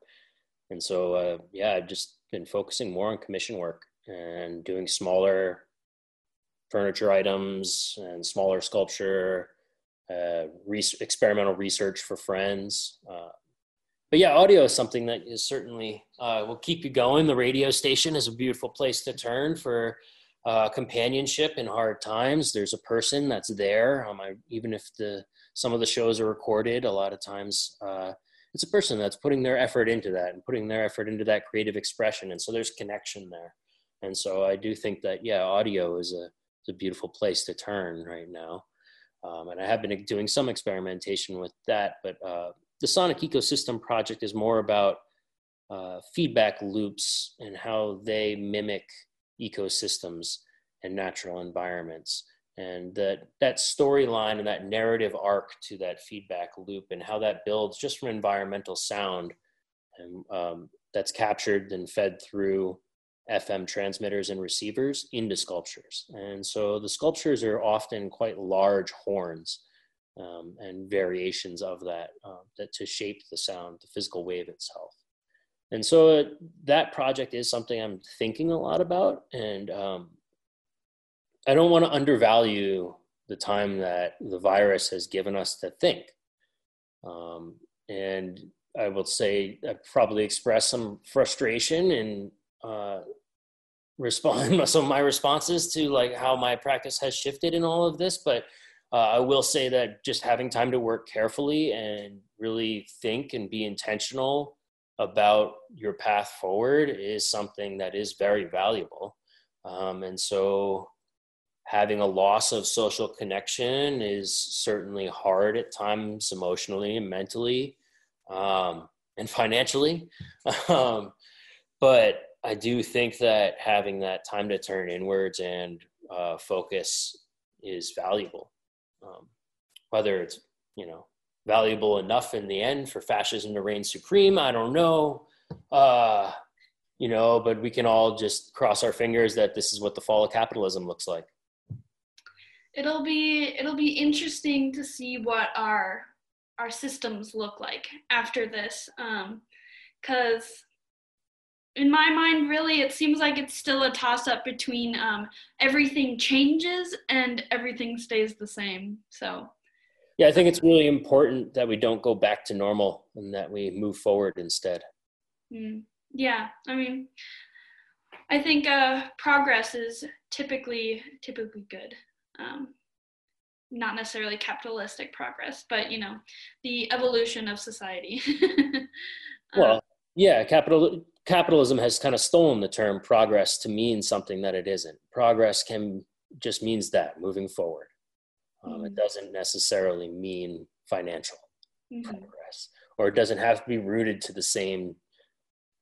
And so, uh, yeah, I've just been focusing more on commission work and doing smaller furniture items and smaller sculpture, uh, re- experimental research for friends. Uh, but yeah, audio is something that is certainly uh, will keep you going. The radio station is a beautiful place to turn for uh, companionship in hard times. There's a person that's there. Um, I, even if the some of the shows are recorded, a lot of times uh, it's a person that's putting their effort into that and putting their effort into that creative expression, and so there's connection there. And so I do think that yeah, audio is a, is a beautiful place to turn right now. Um, and I have been doing some experimentation with that, but uh, the Sonic Ecosystem project is more about uh, feedback loops and how they mimic ecosystems and natural environments and that that storyline and that narrative arc to that feedback loop and how that builds just from environmental sound and um, that's captured and fed through fm transmitters and receivers into sculptures. And so the sculptures are often quite large horns um, and variations of that uh, that to shape the sound the physical wave itself. And so uh, that project is something i'm thinking a lot about and um, i don't want to undervalue the time that the virus has given us to think. Um, and i will say i probably expressed some frustration and uh, respond some of my responses to like how my practice has shifted in all of this but uh, i will say that just having time to work carefully and really think and be intentional about your path forward is something that is very valuable. Um, and so having a loss of social connection is certainly hard at times emotionally and mentally um, and financially. um, but I do think that having that time to turn inwards and uh, focus is valuable. Um, whether it's, you know, valuable enough in the end for fascism to reign supreme. I don't know. Uh, you know, but we can all just cross our fingers that this is what the fall of capitalism looks like. It'll be it'll be interesting to see what our our systems look like after this, because um, in my mind, really, it seems like it's still a toss up between um, everything changes and everything stays the same. So yeah, I think it's really important that we don't go back to normal and that we move forward instead. Mm, yeah, I mean, I think uh, progress is typically typically good. Um, not necessarily capitalistic progress, but you know, the evolution of society. Uh, well, yeah, capital capitalism has kind of stolen the term progress to mean something that it isn't. Progress can just means that moving forward. Um, it mm-hmm. doesn't necessarily mean financial mm-hmm. progress, or it doesn't have to be rooted to the same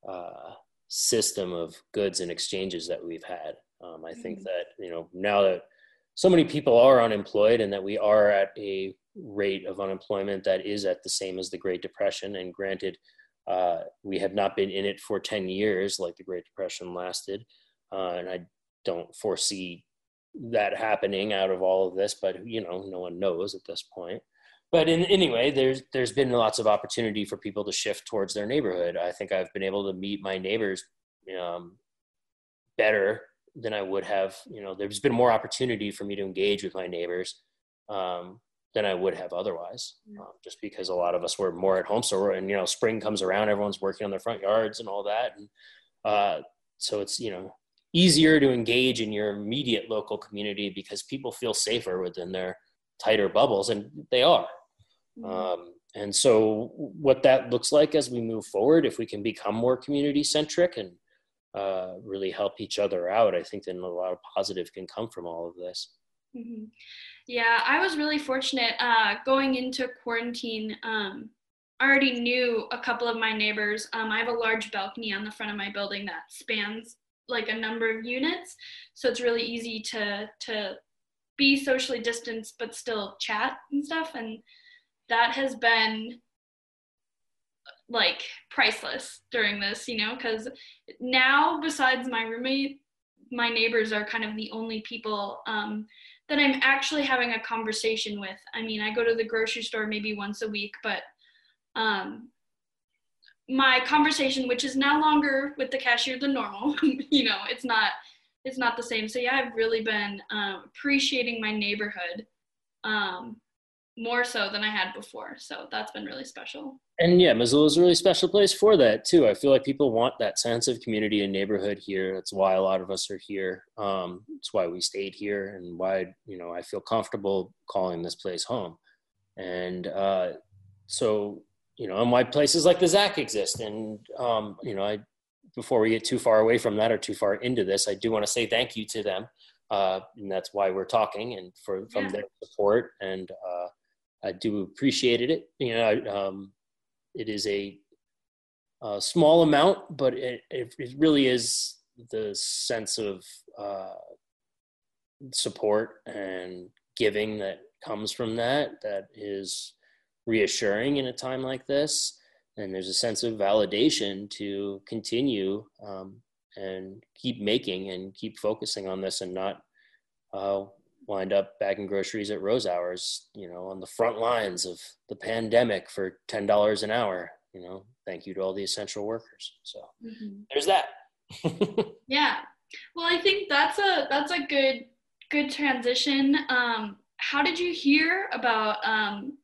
uh, system of goods and exchanges that we've had. Um, I mm-hmm. think that you know now that so many people are unemployed and that we are at a rate of unemployment that is at the same as the Great Depression, and granted, uh, we have not been in it for 10 years like the Great Depression lasted, uh, and I don't foresee that happening out of all of this, but you know, no one knows at this point. But in anyway, there's there's been lots of opportunity for people to shift towards their neighborhood. I think I've been able to meet my neighbors um, better than I would have. You know, there's been more opportunity for me to engage with my neighbors um, than I would have otherwise, um, just because a lot of us were more at home. So, and you know, spring comes around, everyone's working on their front yards and all that, and uh, so it's you know easier to engage in your immediate local community because people feel safer within their tighter bubbles and they are mm-hmm. um, and so what that looks like as we move forward if we can become more community centric and uh, really help each other out i think then a lot of positive can come from all of this Mm-hmm. Yeah, I was really fortunate uh, going into quarantine. Um, I already knew a couple of my neighbors. Um, I have a large balcony on the front of my building that spans like a number of units, so it's really easy to to be socially distanced but still chat and stuff. And that has been like priceless during this, you know, because now besides my roommate, my neighbors are kind of the only people um, that I'm actually having a conversation with. I mean, I go to the grocery store maybe once a week, but um, my conversation, which is now longer with the cashier than normal, you know, it's not it's not the same. So yeah, I've really been um, appreciating my neighborhood um, more so than I had before. So that's been really special. And yeah, Missoula is a really special place for that too. I feel like people want that sense of community and neighborhood here. That's why a lot of us are here. Um, it's why we stayed here and why, you know, I feel comfortable calling this place home. And uh, so, you know, and why places like the ZACC exist. And, um, you know, I, before we get too far away from that or too far into this, I do want to say thank you to them. Uh, and that's why we're talking and for, from yeah. their support and, uh, I do appreciate it. You know, um, it is a, a, small amount, but it, it, really is the sense of uh, support and giving that comes from that that is reassuring in a time like this. And there's a sense of validation to continue um, and keep making and keep focusing on this and not uh, wind up bagging groceries at Rosauers, you know, on the front lines of the pandemic for ten dollars an hour. You know, thank you to all the essential workers. So mm-hmm. there's that. yeah. Well, I think that's a that's a good good transition. Um, how did you hear about um,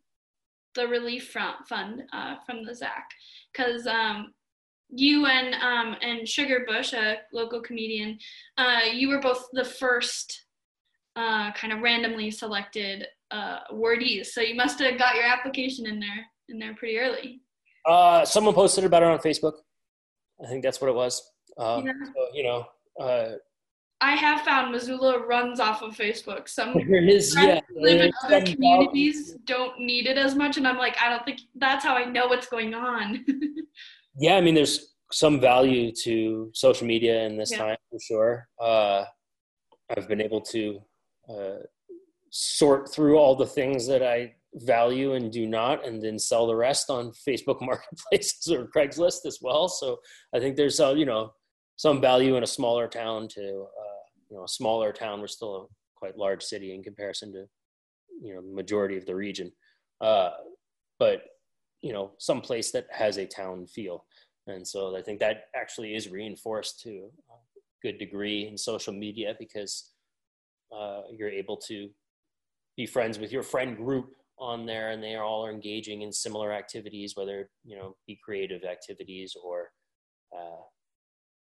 the relief front fund uh, from the ZACC? Because um, you and um, and Sugar Bush, a local comedian, uh, you were both the first uh, kind of randomly selected uh, awardees. So you must have got your application in there in there pretty early. Uh, someone posted about it on Facebook. I think that's what it was. Um, yeah. so, you know, uh, I have found Missoula runs off of Facebook. Some is, yeah, live in other communities don't need it as much, and I'm like, I don't think that's how I know what's going on. yeah, I mean, there's some value to social media in this yeah. time for sure. Uh, I've been able to uh, sort through all the things that I value and do not, and then sell the rest on Facebook marketplaces or Craigslist as well. So I think there's uh, you know some value in a smaller town to uh, you know a smaller town. We're still a quite large city in comparison to you know the majority of the region, uh, but you know some place that has a town feel. And so I think that actually is reinforced to a good degree in social media because uh, you're able to be friends with your friend group on there and they all are all engaging in similar activities whether you know be creative activities or uh,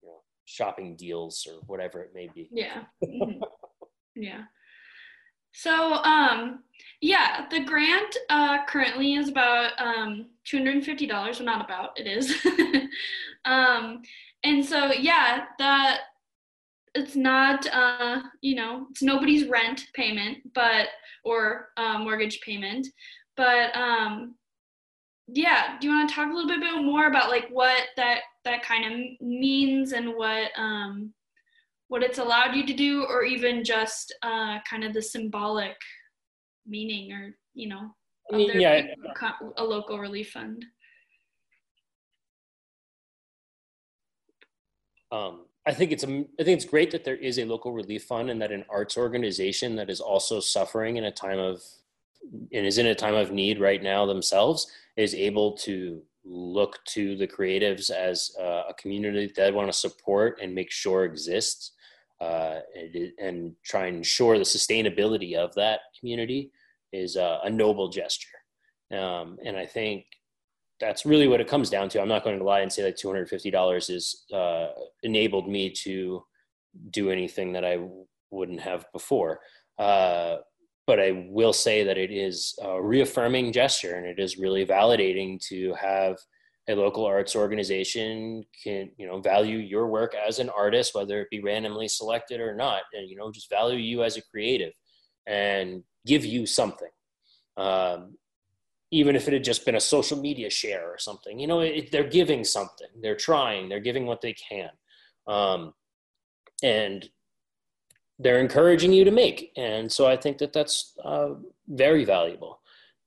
you know shopping deals or whatever it may be. Yeah. Mm-hmm. yeah. So um yeah the grant uh, currently is about um, $250 well not about it is. Um and so yeah that it's not uh, you know it's nobody's rent payment but or uh, mortgage payment. But um, yeah do you want to talk a little bit more about like what that that kind of means and what um, what it's allowed you to do or even just uh, kind of the symbolic meaning or you know yeah, a local relief fund? Um, I think it's I think it's great that there is a local relief fund and that an arts organization that is also suffering in a time of and is in a time of need right now themselves is able to look to the creatives as uh, a community that they want to support and make sure exists uh, and, and, try and ensure the sustainability of that community is uh, a noble gesture. Um, and I think that's really what it comes down to. I'm not going to lie and say that $250 is uh, enabled me to do anything that I wouldn't have before. Uh, but I will say that it is a reaffirming gesture and it is really validating to have a local arts organization can you know value your work as an artist whether it be randomly selected or not and you know just value you as a creative and give you something. Um, even if it had just been a social media share or something, you know, it, they're giving something. They're trying. They're giving what they can, um, and they're encouraging you to make. And so I think that that's uh, very valuable.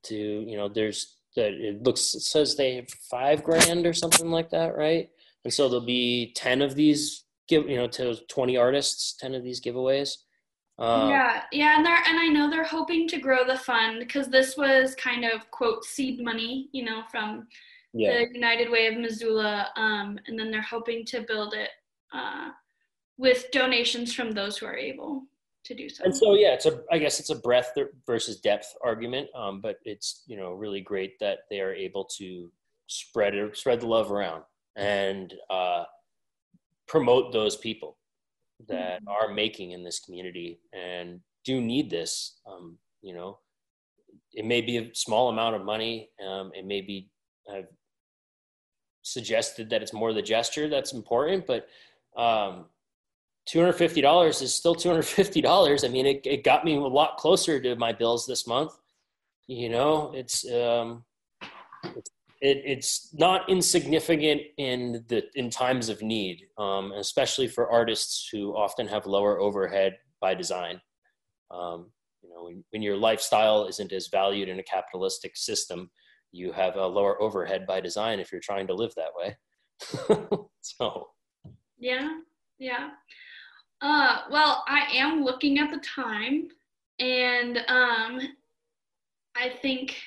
To you know, there's that it looks it says they have five grand or something like that, right? And so there'll be ten of these give you know to twenty artists, ten of these giveaways. Um, yeah, yeah, and they're and I know they're hoping to grow the fund because this was kind of quote seed money, you know, from yeah. the United Way of Missoula, um, and then they're hoping to build it uh, with donations from those who are able to do so. And so, yeah, it's a I guess it's a breadth versus depth argument, um, but it's you know really great that they are able to spread it, spread the love around and uh, promote those people that mm-hmm. are making in this community and do need this. Um, you know, it may be a small amount of money. Um, it may be I've suggested that it's more the gesture that's important, but um, $250 is still $250. I mean, it, it got me a lot closer to my bills this month. You know, it's, um, it's it, it's not insignificant in the in times of need, um, especially for artists who often have lower overhead by design. Um, you know, when, when, your lifestyle isn't as valued in a capitalistic system, you have a lower overhead by design if you're trying to live that way. so. Yeah, yeah. Uh, well, I am looking at the time, and um, I think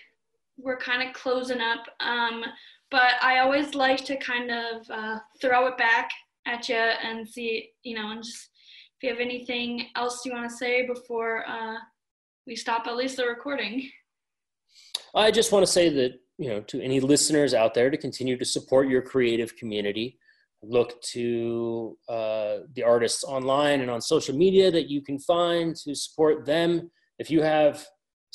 we're kind of closing up. Um, but I always like to kind of uh, throw it back at you and see, you know, and just if you have anything else you want to say before uh, we stop at least the recording. I just want to say that, you know, to any listeners out there to continue to support your creative community. Look to uh, the artists online and on social media that you can find to support them. If you have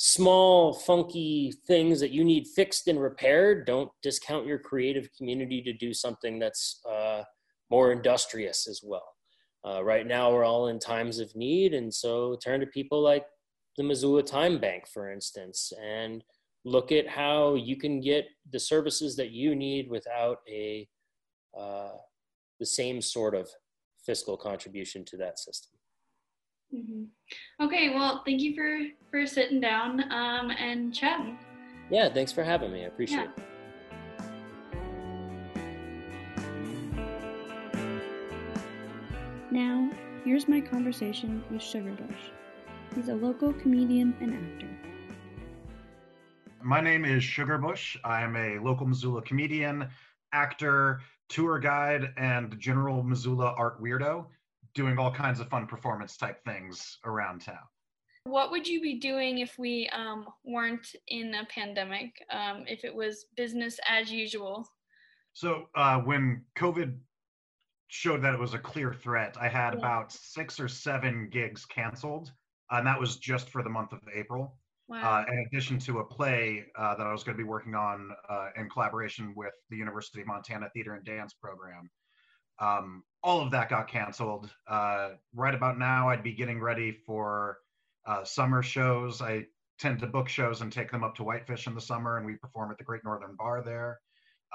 small, funky things that you need fixed and repaired, don't discount your creative community to do something that's uh, more industrious as well. Uh, right now, we're all in times of need, and so turn to people like the Missoula Time Bank, for instance, and look at how you can get the services that you need without a uh, the same sort of fiscal contribution to that system. Mm-hmm. Okay, well, thank you for for sitting down um, and chatting. Yeah, thanks for having me. I appreciate yeah. it. Now, here's my conversation with Sugar Bush. He's a local comedian and actor. My name is Sugar Bush. I am a local Missoula comedian, actor, tour guide, and general Missoula art weirdo doing all kinds of fun performance type things around town. What would you be doing if we um, weren't in a pandemic? Um, if it was business as usual? So uh, when COVID showed that it was a clear threat, I had yeah. about six or seven gigs canceled, and that was just for the month of April. Wow. Uh, in addition to a play uh, that I was going to be working on uh, in collaboration with the University of Montana Theater and Dance Program. Um, all of that got canceled. Uh, right about now, I'd be getting ready for uh, summer shows. I tend to book shows and take them up to Whitefish in the summer, and we perform at the Great Northern Bar there.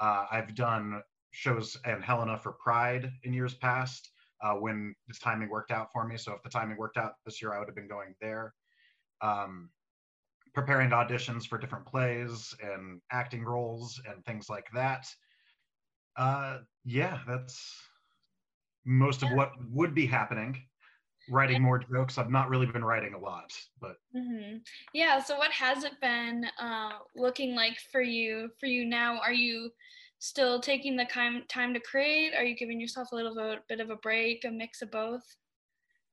Uh, I've done shows in Helena for Pride in years past uh, when the timing worked out for me. So if the timing worked out this year, I would have been going there. Um, preparing auditions for different plays and acting roles and things like that. Uh, yeah, that's most of what would be happening writing more jokes. I've not really been writing a lot but mm-hmm. yeah so what has it been uh, looking like for you for you now? Are you still taking the time time to create? Are you giving yourself a little bit, bit of a break a mix of both?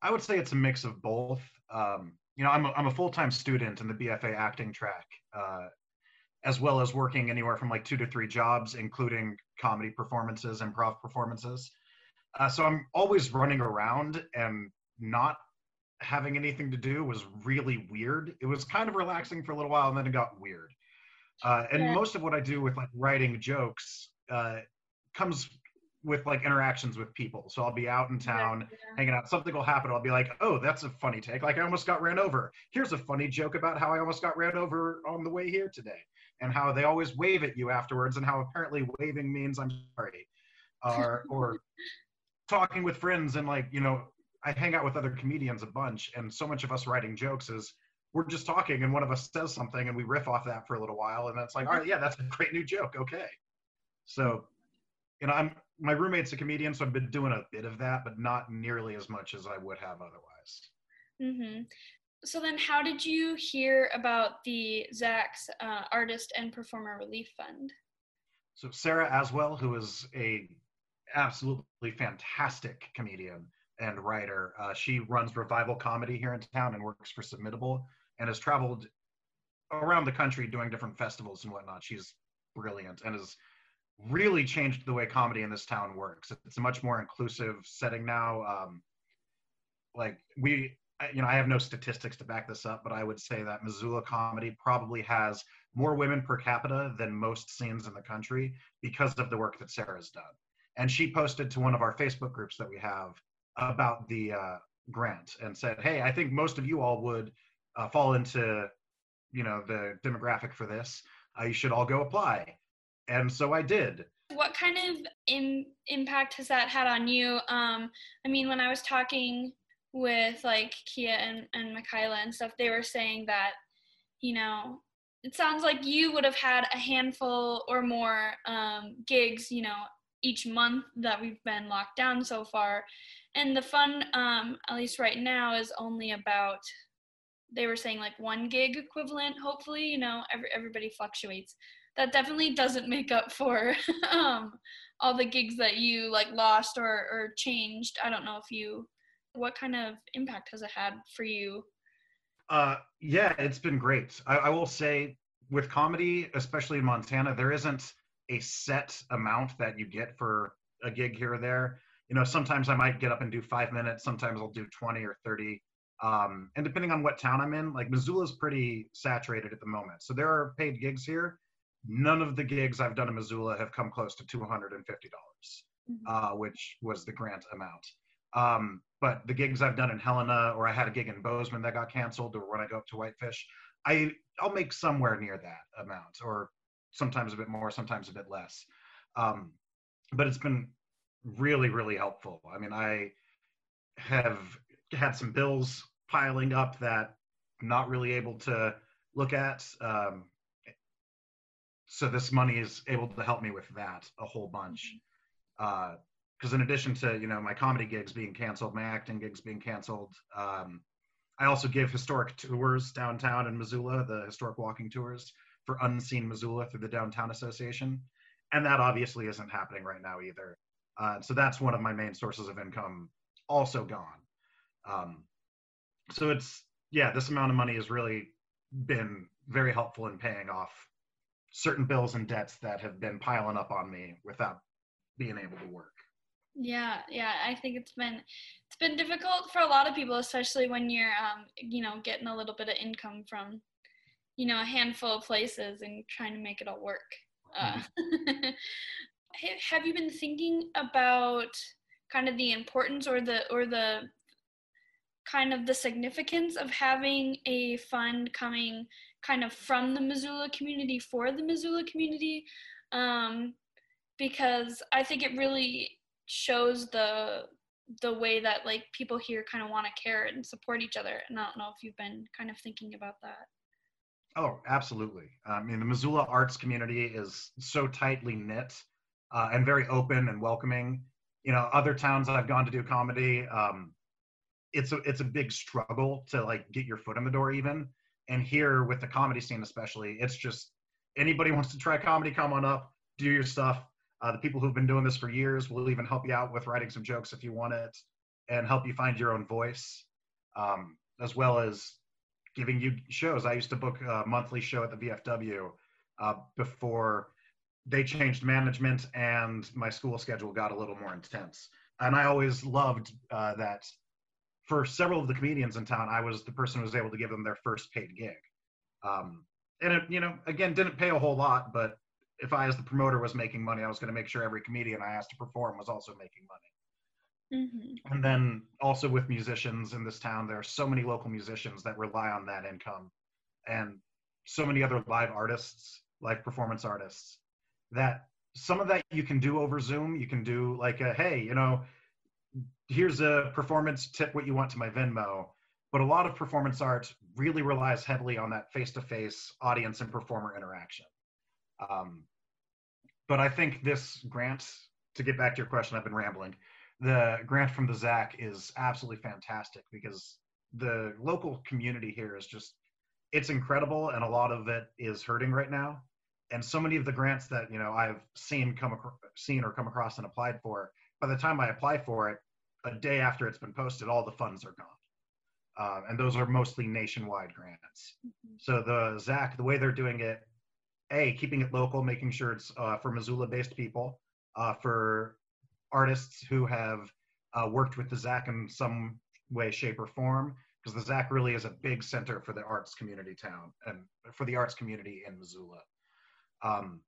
I would say it's a mix of both. Um, you know i'm a, I'm a full-time student in the bfa acting track uh, as well as working anywhere from like two to three jobs including comedy performances improv performances uh, so I'm always running around and not having anything to do was really weird. It was kind of relaxing for a little while and then it got weird. Uh, and yeah. most of what I do with like writing jokes uh, comes with like interactions with people. So I'll be out in town yeah. hanging out. Something will happen. I'll be like, oh, that's a funny take. Like I almost got ran over. Here's a funny joke about how I almost got ran over on the way here today, and how they always wave at you afterwards, and how apparently waving means I'm sorry, or or talking with friends and like you know I hang out with other comedians a bunch, and so much of us writing jokes is we're just talking, and one of us says something, and we riff off that for a little while, and that's like, all right, yeah, that's a great new joke. Okay, so you know, I'm my roommate's a comedian, so I've been doing a bit of that, but not nearly as much as I would have otherwise. Mm-hmm. So then, how did you hear about the ZACC's uh, Artist and Performer Relief Fund? So Sarah Aswell, who is a absolutely fantastic comedian and writer, uh, she runs revival comedy here in town and works for Submittable, and has traveled around the country doing different festivals and whatnot. She's brilliant and has really changed the way comedy in this town works. It's a much more inclusive setting now. Um, like we, you know, I have no statistics to back this up, but I would say that Missoula comedy probably has more women per capita than most scenes in the country because of the work that Sarah's done. And she posted to one of our Facebook groups that we have about the uh, grant and said, "Hey, I think most of you all would uh, fall into, you know, the demographic for this. Uh, you should all go apply." and so I did. What kind of in, impact has that had on you? Um, I mean, when I was talking with like Kia and, and Mikyla and stuff, they were saying that, you know, it sounds like you would have had a handful or more um, gigs, you know, each month that we've been locked down so far. And the fun, um, at least right now, is only about they were saying like one gig equivalent. Hopefully, you know, every, everybody fluctuates that definitely doesn't make up for um, all the gigs that you like lost or, or changed. I don't know if you, what kind of impact has it had for you? Uh, yeah, it's been great. I, I will say with comedy, especially in Montana, there isn't a set amount that you get for a gig here or there. You know, sometimes I might get up and do five minutes. Sometimes I'll do 20 or 30. Um, and depending on what town I'm in, like Missoula's pretty saturated at the moment. So there are paid gigs here, none of the gigs I've done in Missoula have come close to $250, dollars mm-hmm. uh, which was the grant amount. Um, but the gigs I've done in Helena, or I had a gig in Bozeman that got canceled, or when I go up to Whitefish, I I'll make somewhere near that amount, or sometimes a bit more, sometimes a bit less. Um, but it's been really, really helpful. I mean, I have had some bills piling up that I'm not really able to look at. Um, so this money is able to help me with that a whole bunch because uh, in addition to you know my comedy gigs being canceled my acting gigs being canceled um, i also give historic tours downtown in missoula the historic walking tours for unseen missoula through the downtown association. And that obviously isn't happening right now either. Uh, so that's one of my main sources of income also gone. Um, so it's yeah this amount of money has really been very helpful in paying off certain bills and debts that have been piling up on me without being able to work. Yeah, yeah, I think it's been it's been difficult for a lot of people, especially when you're um, you know, getting a little bit of income from you know, a handful of places and trying to make it all work. Uh, mm-hmm. have you been thinking about kind of the importance or the or the kind of the significance of having a fund coming kind of from the Missoula community for the Missoula community um, because I think it really shows the the way that like people here kind of want to care and support each other and I don't know if you've been kind of thinking about that. Oh, absolutely. I mean, the Missoula arts community is so tightly knit uh, and very open and welcoming. You know, other towns I've gone to do comedy, um, it's a it's a big struggle to like get your foot in the door even and here with the comedy scene especially it's just anybody wants to try comedy come on up do your stuff uh, the people who've been doing this for years will even help you out with writing some jokes if you want it and help you find your own voice um, as well as giving you shows i used to book a monthly show at the vfw uh, before they changed management and my school schedule got a little more intense and i always loved uh, that for several of the comedians in town, I was the person who was able to give them their first paid gig. Um, and it, you know, again, didn't pay a whole lot, but if I, as the promoter, was making money, I was going to make sure every comedian I asked to perform was also making money. Mm-hmm. And then also with musicians in this town, there are so many local musicians that rely on that income, and so many other live artists, live performance artists, that some of that you can do over Zoom. You can do like a hey, you know, here's a performance tip what you want to my Venmo. But a lot of performance art really relies heavily on that face-to-face audience and performer interaction. Um, but I think this grant, to get back to your question, I've been rambling. The grant from the ZACC is absolutely fantastic because the local community here is just, it's incredible, and a lot of it is hurting right now. And so many of the grants that you know I've seen come across, seen or come across and applied for, by the time I apply for it, a day after it's been posted, all the funds are gone. Uh, and those are mostly nationwide grants. Mm-hmm. So the ZACC, the way they're doing it, a keeping it local, making sure it's uh, for Missoula-based people, uh, for artists who have uh, worked with the ZACC in some way, shape, or form, because the ZACC really is a big center for the arts community town and for the arts community in Missoula. Um,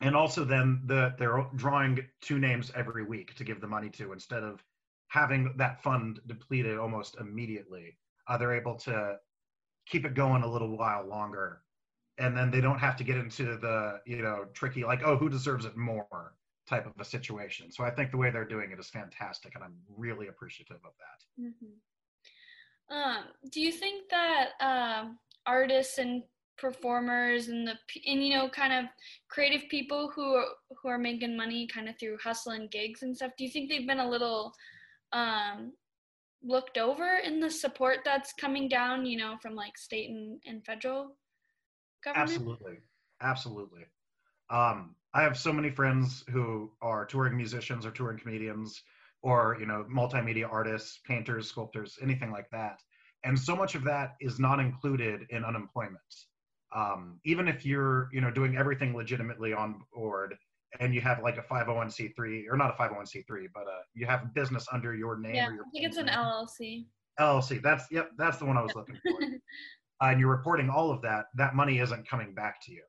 and also then the, they're drawing two names every week to give the money to instead of having that fund depleted almost immediately. Uh, they're able to keep it going a little while longer and then they don't have to get into the you know tricky like oh who deserves it more type of a situation so i think the way they're doing it is fantastic and i'm really appreciative of that mm-hmm. um, do you think that um, artists and performers and the and you know kind of creative people who are, who are making money kind of through hustling gigs and stuff do you think they've been a little um, looked over in the support that's coming down you know from like state and, and federal government? Absolutely, absolutely. Um, I have so many friends who are touring musicians or touring comedians or you know multimedia artists, painters, sculptors, anything like that. And so much of that is not included in unemployment. Um, even if you're you know doing everything legitimately on board and you have like a 501c3 or not a 501c3 but uh, you have a business under your name yeah, or your i think it's an llc llc that's yep that's the one i was looking for uh, and you're reporting all of that, that money isn't coming back to you.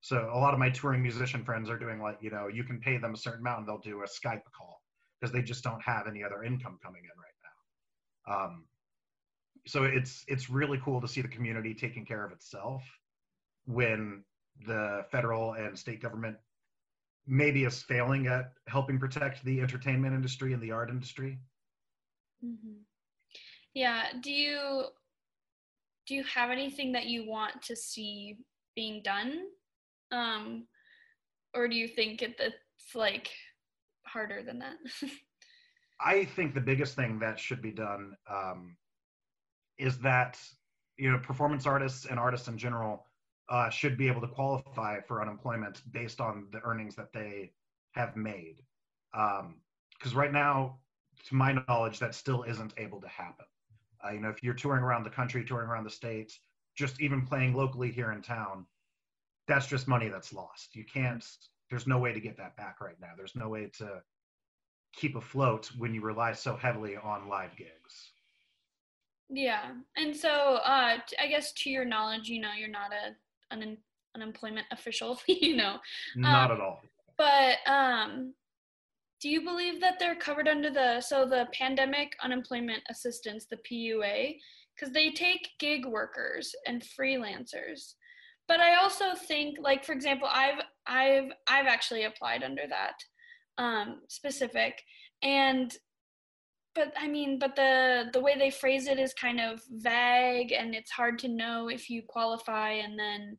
So a lot of my touring musician friends are doing like, you know, you can pay them a certain amount and they'll do a Skype call because they just don't have any other income coming in right now. Um, so it's it's really cool to see the community taking care of itself when the federal and state government maybe is failing at helping protect the entertainment industry and the art industry. Mm-hmm. Yeah. Do you do you have anything that you want to see being done um or do you think it, it's like harder than that? I think the biggest thing that should be done um is that you know performance artists and artists in general uh, should be able to qualify for unemployment based on the earnings that they have made. Because um, right now to my knowledge that still isn't able to happen. Uh, you know, if you're touring around the country, touring around the states, just even playing locally here in town, that's just money that's lost. You can't. There's no way to get that back right now. There's no way to keep afloat when you rely so heavily on live gigs. Yeah, and so uh, I guess to your knowledge, you know, you're not a an unemployment official, you know. Not um, at all. But um, do you believe that they're covered under the so the pandemic unemployment assistance the PUA because they take gig workers and freelancers but I also think like for example I've I've I've actually applied under that um, specific and but I mean but the the way they phrase it is kind of vague and it's hard to know if you qualify and then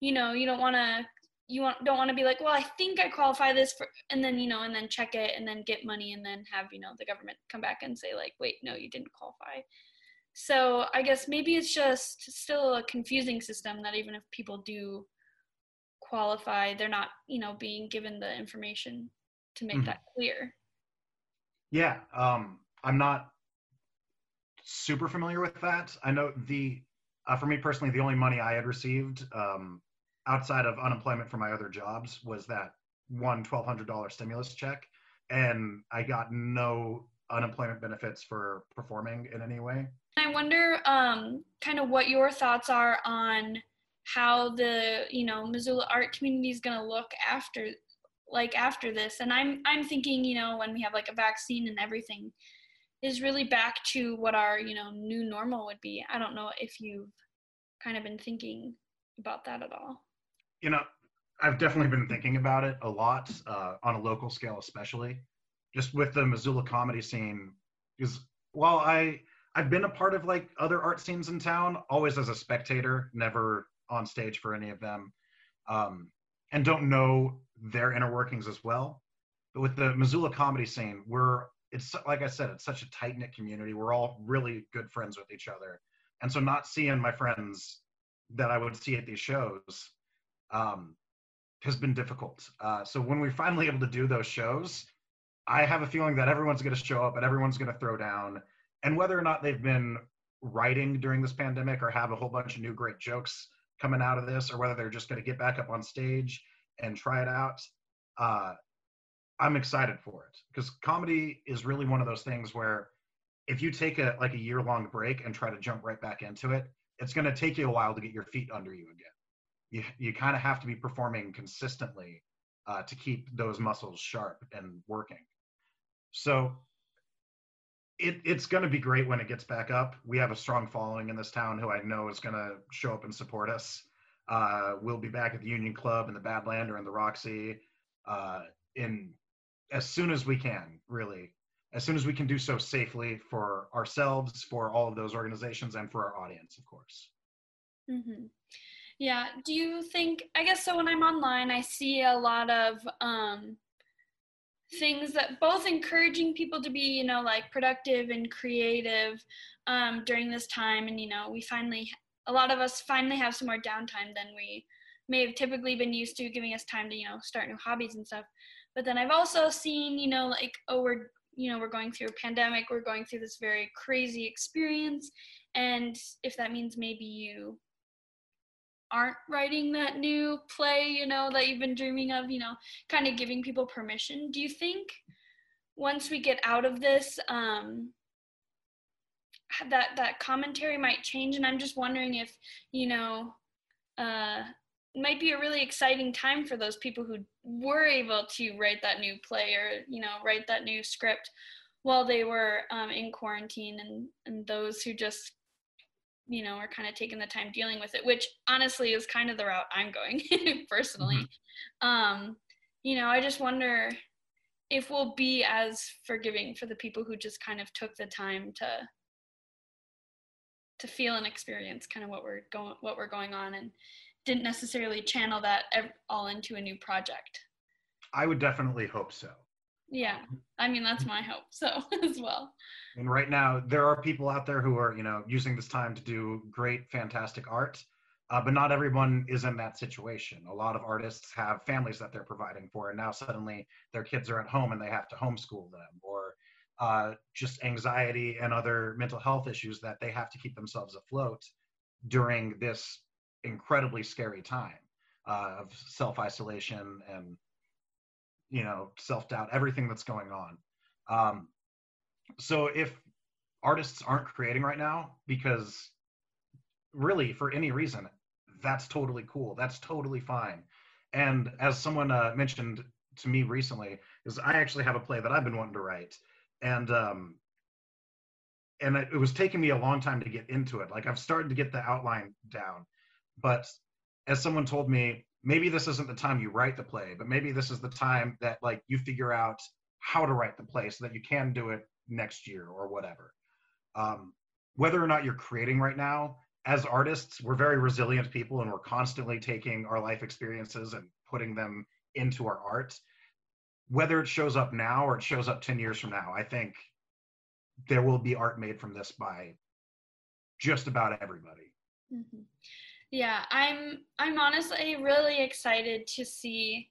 you know you don't want to you want, don't want to be like, well, I think I qualify this for, and then, you know, and then check it and then get money and then have, you know, the government come back and say, like, wait, no, you didn't qualify. So I guess maybe it's just still a confusing system that even if people do qualify, they're not, you know, being given the information to make mm-hmm. that clear. Yeah. Um, I'm not super familiar with that. I know the, uh, for me personally, the only money I had received um, outside of unemployment for my other jobs was that one $1,200 stimulus check. And I got no unemployment benefits for performing in any way. I wonder um, kind of what your thoughts are on how the you know missoula art community is going to look after like after this. And i'm i'm thinking you know when we have like a vaccine and everything is really back to what our you know new normal would be. I don't know if you've kind of been thinking about that at all. You know i've definitely been thinking about it a lot uh, on a local scale especially. Just with the missoula comedy scene because while i i've been a part of like other art scenes in town always as a spectator never on stage for any of them um, and don't know their inner workings as well but with the missoula comedy scene we're it's like I said, it's such a tight knit community. We're all really good friends with each other, and so not seeing my friends that I would see at these shows um, has been difficult. Uh, so when we're finally able to do those shows, I have a feeling that everyone's going to show up and everyone's going to throw down. And whether or not they've been writing during this pandemic or have a whole bunch of new great jokes coming out of this, or whether they're just going to get back up on stage and try it out, uh, I'm excited for it because comedy is really one of those things where if you take a like a year long break and try to jump right back into it, it's going to take you a while to get your feet under you again. You you kind of have to be performing consistently uh, to keep those muscles sharp and working. So it, it's going to be great when it gets back up. We have a strong following in this town who I know is going to show up and support us. Uh, we'll be back at the Union Club in the Badland or in the Roxy uh, in as soon as we can, really, as soon as we can do so safely for ourselves, for all of those organizations, and for our audience, of course. Mm-hmm. Yeah. Do you think? I guess so. When I'm online, I see a lot of um, things that both encouraging people to be, you know, like productive and creative um, during this time, and you know, we finally, a lot of us finally have some more downtime than we may have typically been used to, giving us time to, you know, start new hobbies and stuff. But then I've also seen, you know, like, oh, we're, you know, we're going through a pandemic, we're going through this very crazy experience. And if that means maybe you aren't writing that new play, you know, that you've been dreaming of, you know, kind of giving people permission. Do you think once we get out of this, um, that that commentary might change? And I'm just wondering if, you know, uh, might be a really exciting time for those people who were able to write that new play or you know write that new script while they were um, in quarantine and and those who just you know are kind of taking the time dealing with it which honestly is kind of the route i'm going personally mm-hmm. um you know i just wonder if we'll be as forgiving for the people who just kind of took the time to to feel and experience kind of what we're going what we're going on and didn't necessarily channel that all into a new project. I would definitely hope so. Yeah, I mean that's my hope so as well. And right now, there are people out there who are you know using this time to do great, fantastic art, uh, but not everyone is in that situation. A lot of artists have families that they're providing for, and now suddenly their kids are at home and they have to homeschool them, or uh, just anxiety and other mental health issues that they have to keep themselves afloat during this incredibly scary time uh, of self isolation and you know self doubt, everything that's going on. Um, so if artists aren't creating right now because really for any reason that's totally cool that's totally fine and as someone uh, mentioned to me recently is i actually have a play that i've been wanting to write and um and it, it was taking me a long time to get into it like i've started to get the outline down but as someone told me, maybe this isn't the time you write the play, but maybe this is the time that like you figure out how to write the play so that you can do it next year or whatever. Um, whether or not you're creating right now, as artists, we're very resilient people and we're constantly taking our life experiences and putting them into our art. Whether it shows up now or it shows up 10 years from now, I think there will be art made from this by just about everybody. Mm-hmm. Yeah, I'm I'm honestly really excited to see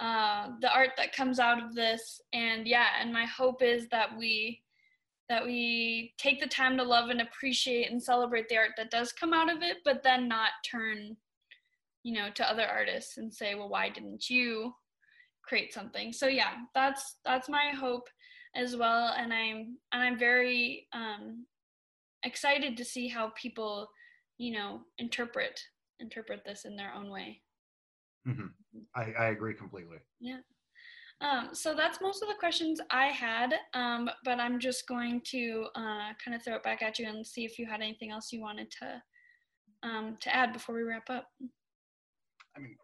uh, the art that comes out of this, and yeah, and my hope is that we that we take the time to love and appreciate and celebrate the art that does come out of it, but then not turn, you know, to other artists and say, well, why didn't you create something? So yeah, that's that's my hope as well, and I'm and I'm very um, excited to see how people you know interpret interpret this in their own way. Mm-hmm. I, I agree completely. Yeah. Um, so that's most of the questions I had, um, but I'm just going to uh, kind of throw it back at you and see if you had anything else you wanted to um, to add before we wrap up. I mean,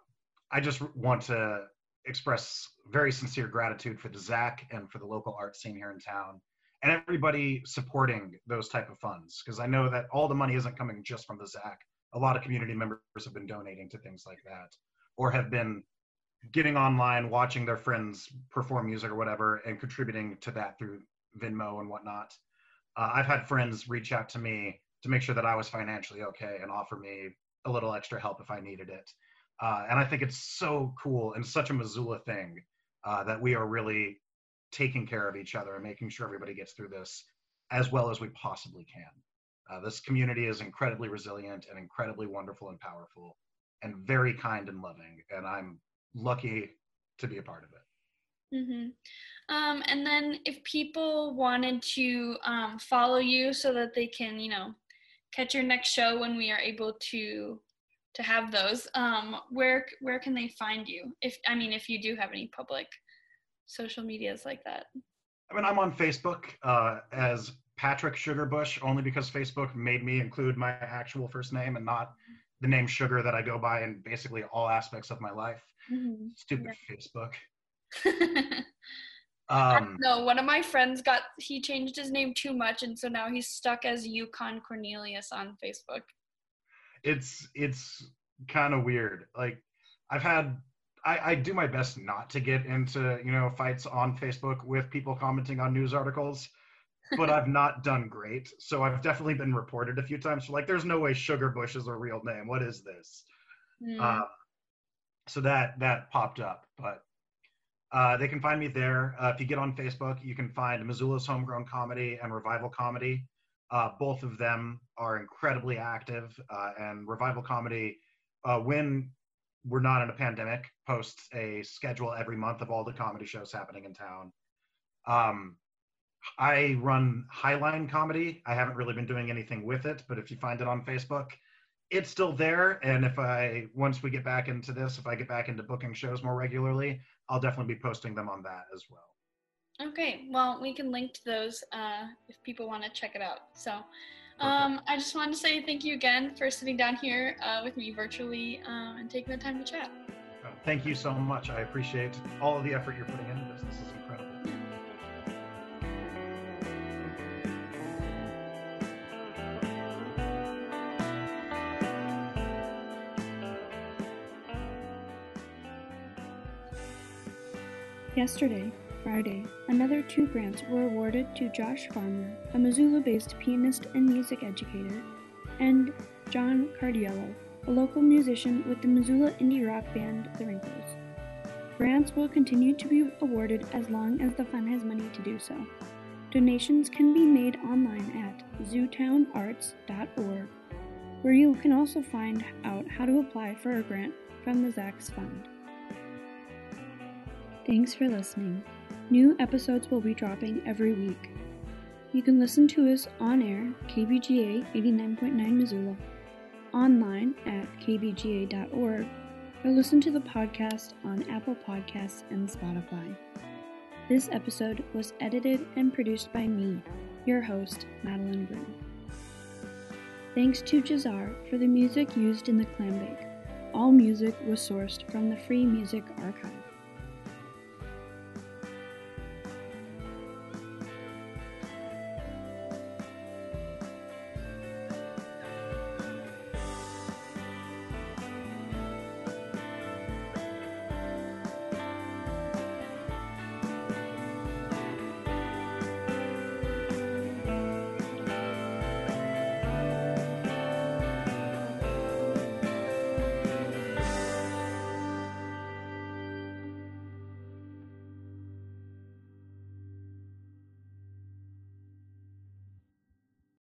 I just want to express very sincere gratitude for the ZACC and for the local art scene here in town and everybody supporting those type of funds because I know that all the money isn't coming just from the ZACC. A lot of community members have been donating to things like that or have been getting online, watching their friends perform music or whatever, and contributing to that through Venmo and whatnot. Uh, I've had friends reach out to me to make sure that I was financially okay and offer me a little extra help if I needed it. Uh, and I think it's so cool and such a Missoula thing uh, that we are really taking care of each other and making sure everybody gets through this as well as we possibly can. Uh, this community is incredibly resilient and incredibly wonderful and powerful and very kind and loving. And I'm lucky to be a part of it. Mm-hmm. Um, and then if people wanted to um, follow you so that they can, you know, catch your next show when we are able to to have those, um, where where can they find you? If I mean, if you do have any public social medias like that. I mean, I'm on Facebook uh, as Patrick Sugar Bush only because Facebook made me include my actual first name and not the name Sugar that I go by in basically all aspects of my life. Mm-hmm. Stupid yeah. Facebook. um, no, one of my friends got he changed his name too much, and so now he's stuck as Yukon Cornelius on Facebook. It's it's kind of weird. Like I've had I, I, do my best not to get into you know fights on Facebook with people commenting on news articles, but I've not done great. So I've definitely been reported a few times. So like, there's no way Sugar Bush is a real name. What is this? Mm. Uh, so that that popped up, but uh, they can find me there. Uh, if you get on Facebook, you can find Missoula's Homegrown Comedy and Revival Comedy. Uh, both of them are incredibly active, uh, and Revival Comedy, uh, when we're not in a pandemic, posts a schedule every month of all the comedy shows happening in town. Um, I run Highline Comedy. I haven't really been doing anything with it, but if you find it on Facebook, it's still there. And if I, once we get back into this, if I get back into booking shows more regularly, I'll definitely be posting them on that as well. Okay, well, we can link to those uh, if people want to check it out. So, um, I just wanted to say thank you again for sitting down here uh, with me virtually um, and taking the time to chat. Uh, thank you so much. I appreciate all of the effort you're putting into this. This is incredible. Yesterday, Friday, another two grants were awarded to Josh Farmer, a Missoula based pianist and music educator, and John Cardiello, a local musician with the Missoula indie rock band The Wrinkles. Grants will continue to be awarded as long as the fund has money to do so. Donations can be made online at zootownarts.org, where you can also find out how to apply for a grant from the ZACC's fund. Thanks for listening. New episodes will be dropping every week. You can listen to us on air, KBGA 89.9 Missoula, online at kbga.org, or listen to the podcast on Apple Podcasts and Spotify. This episode was edited and produced by me, your host, Madeline Broom. Thanks to Jazar for the music used in the clam bake. All music was sourced from the Free Music Archive.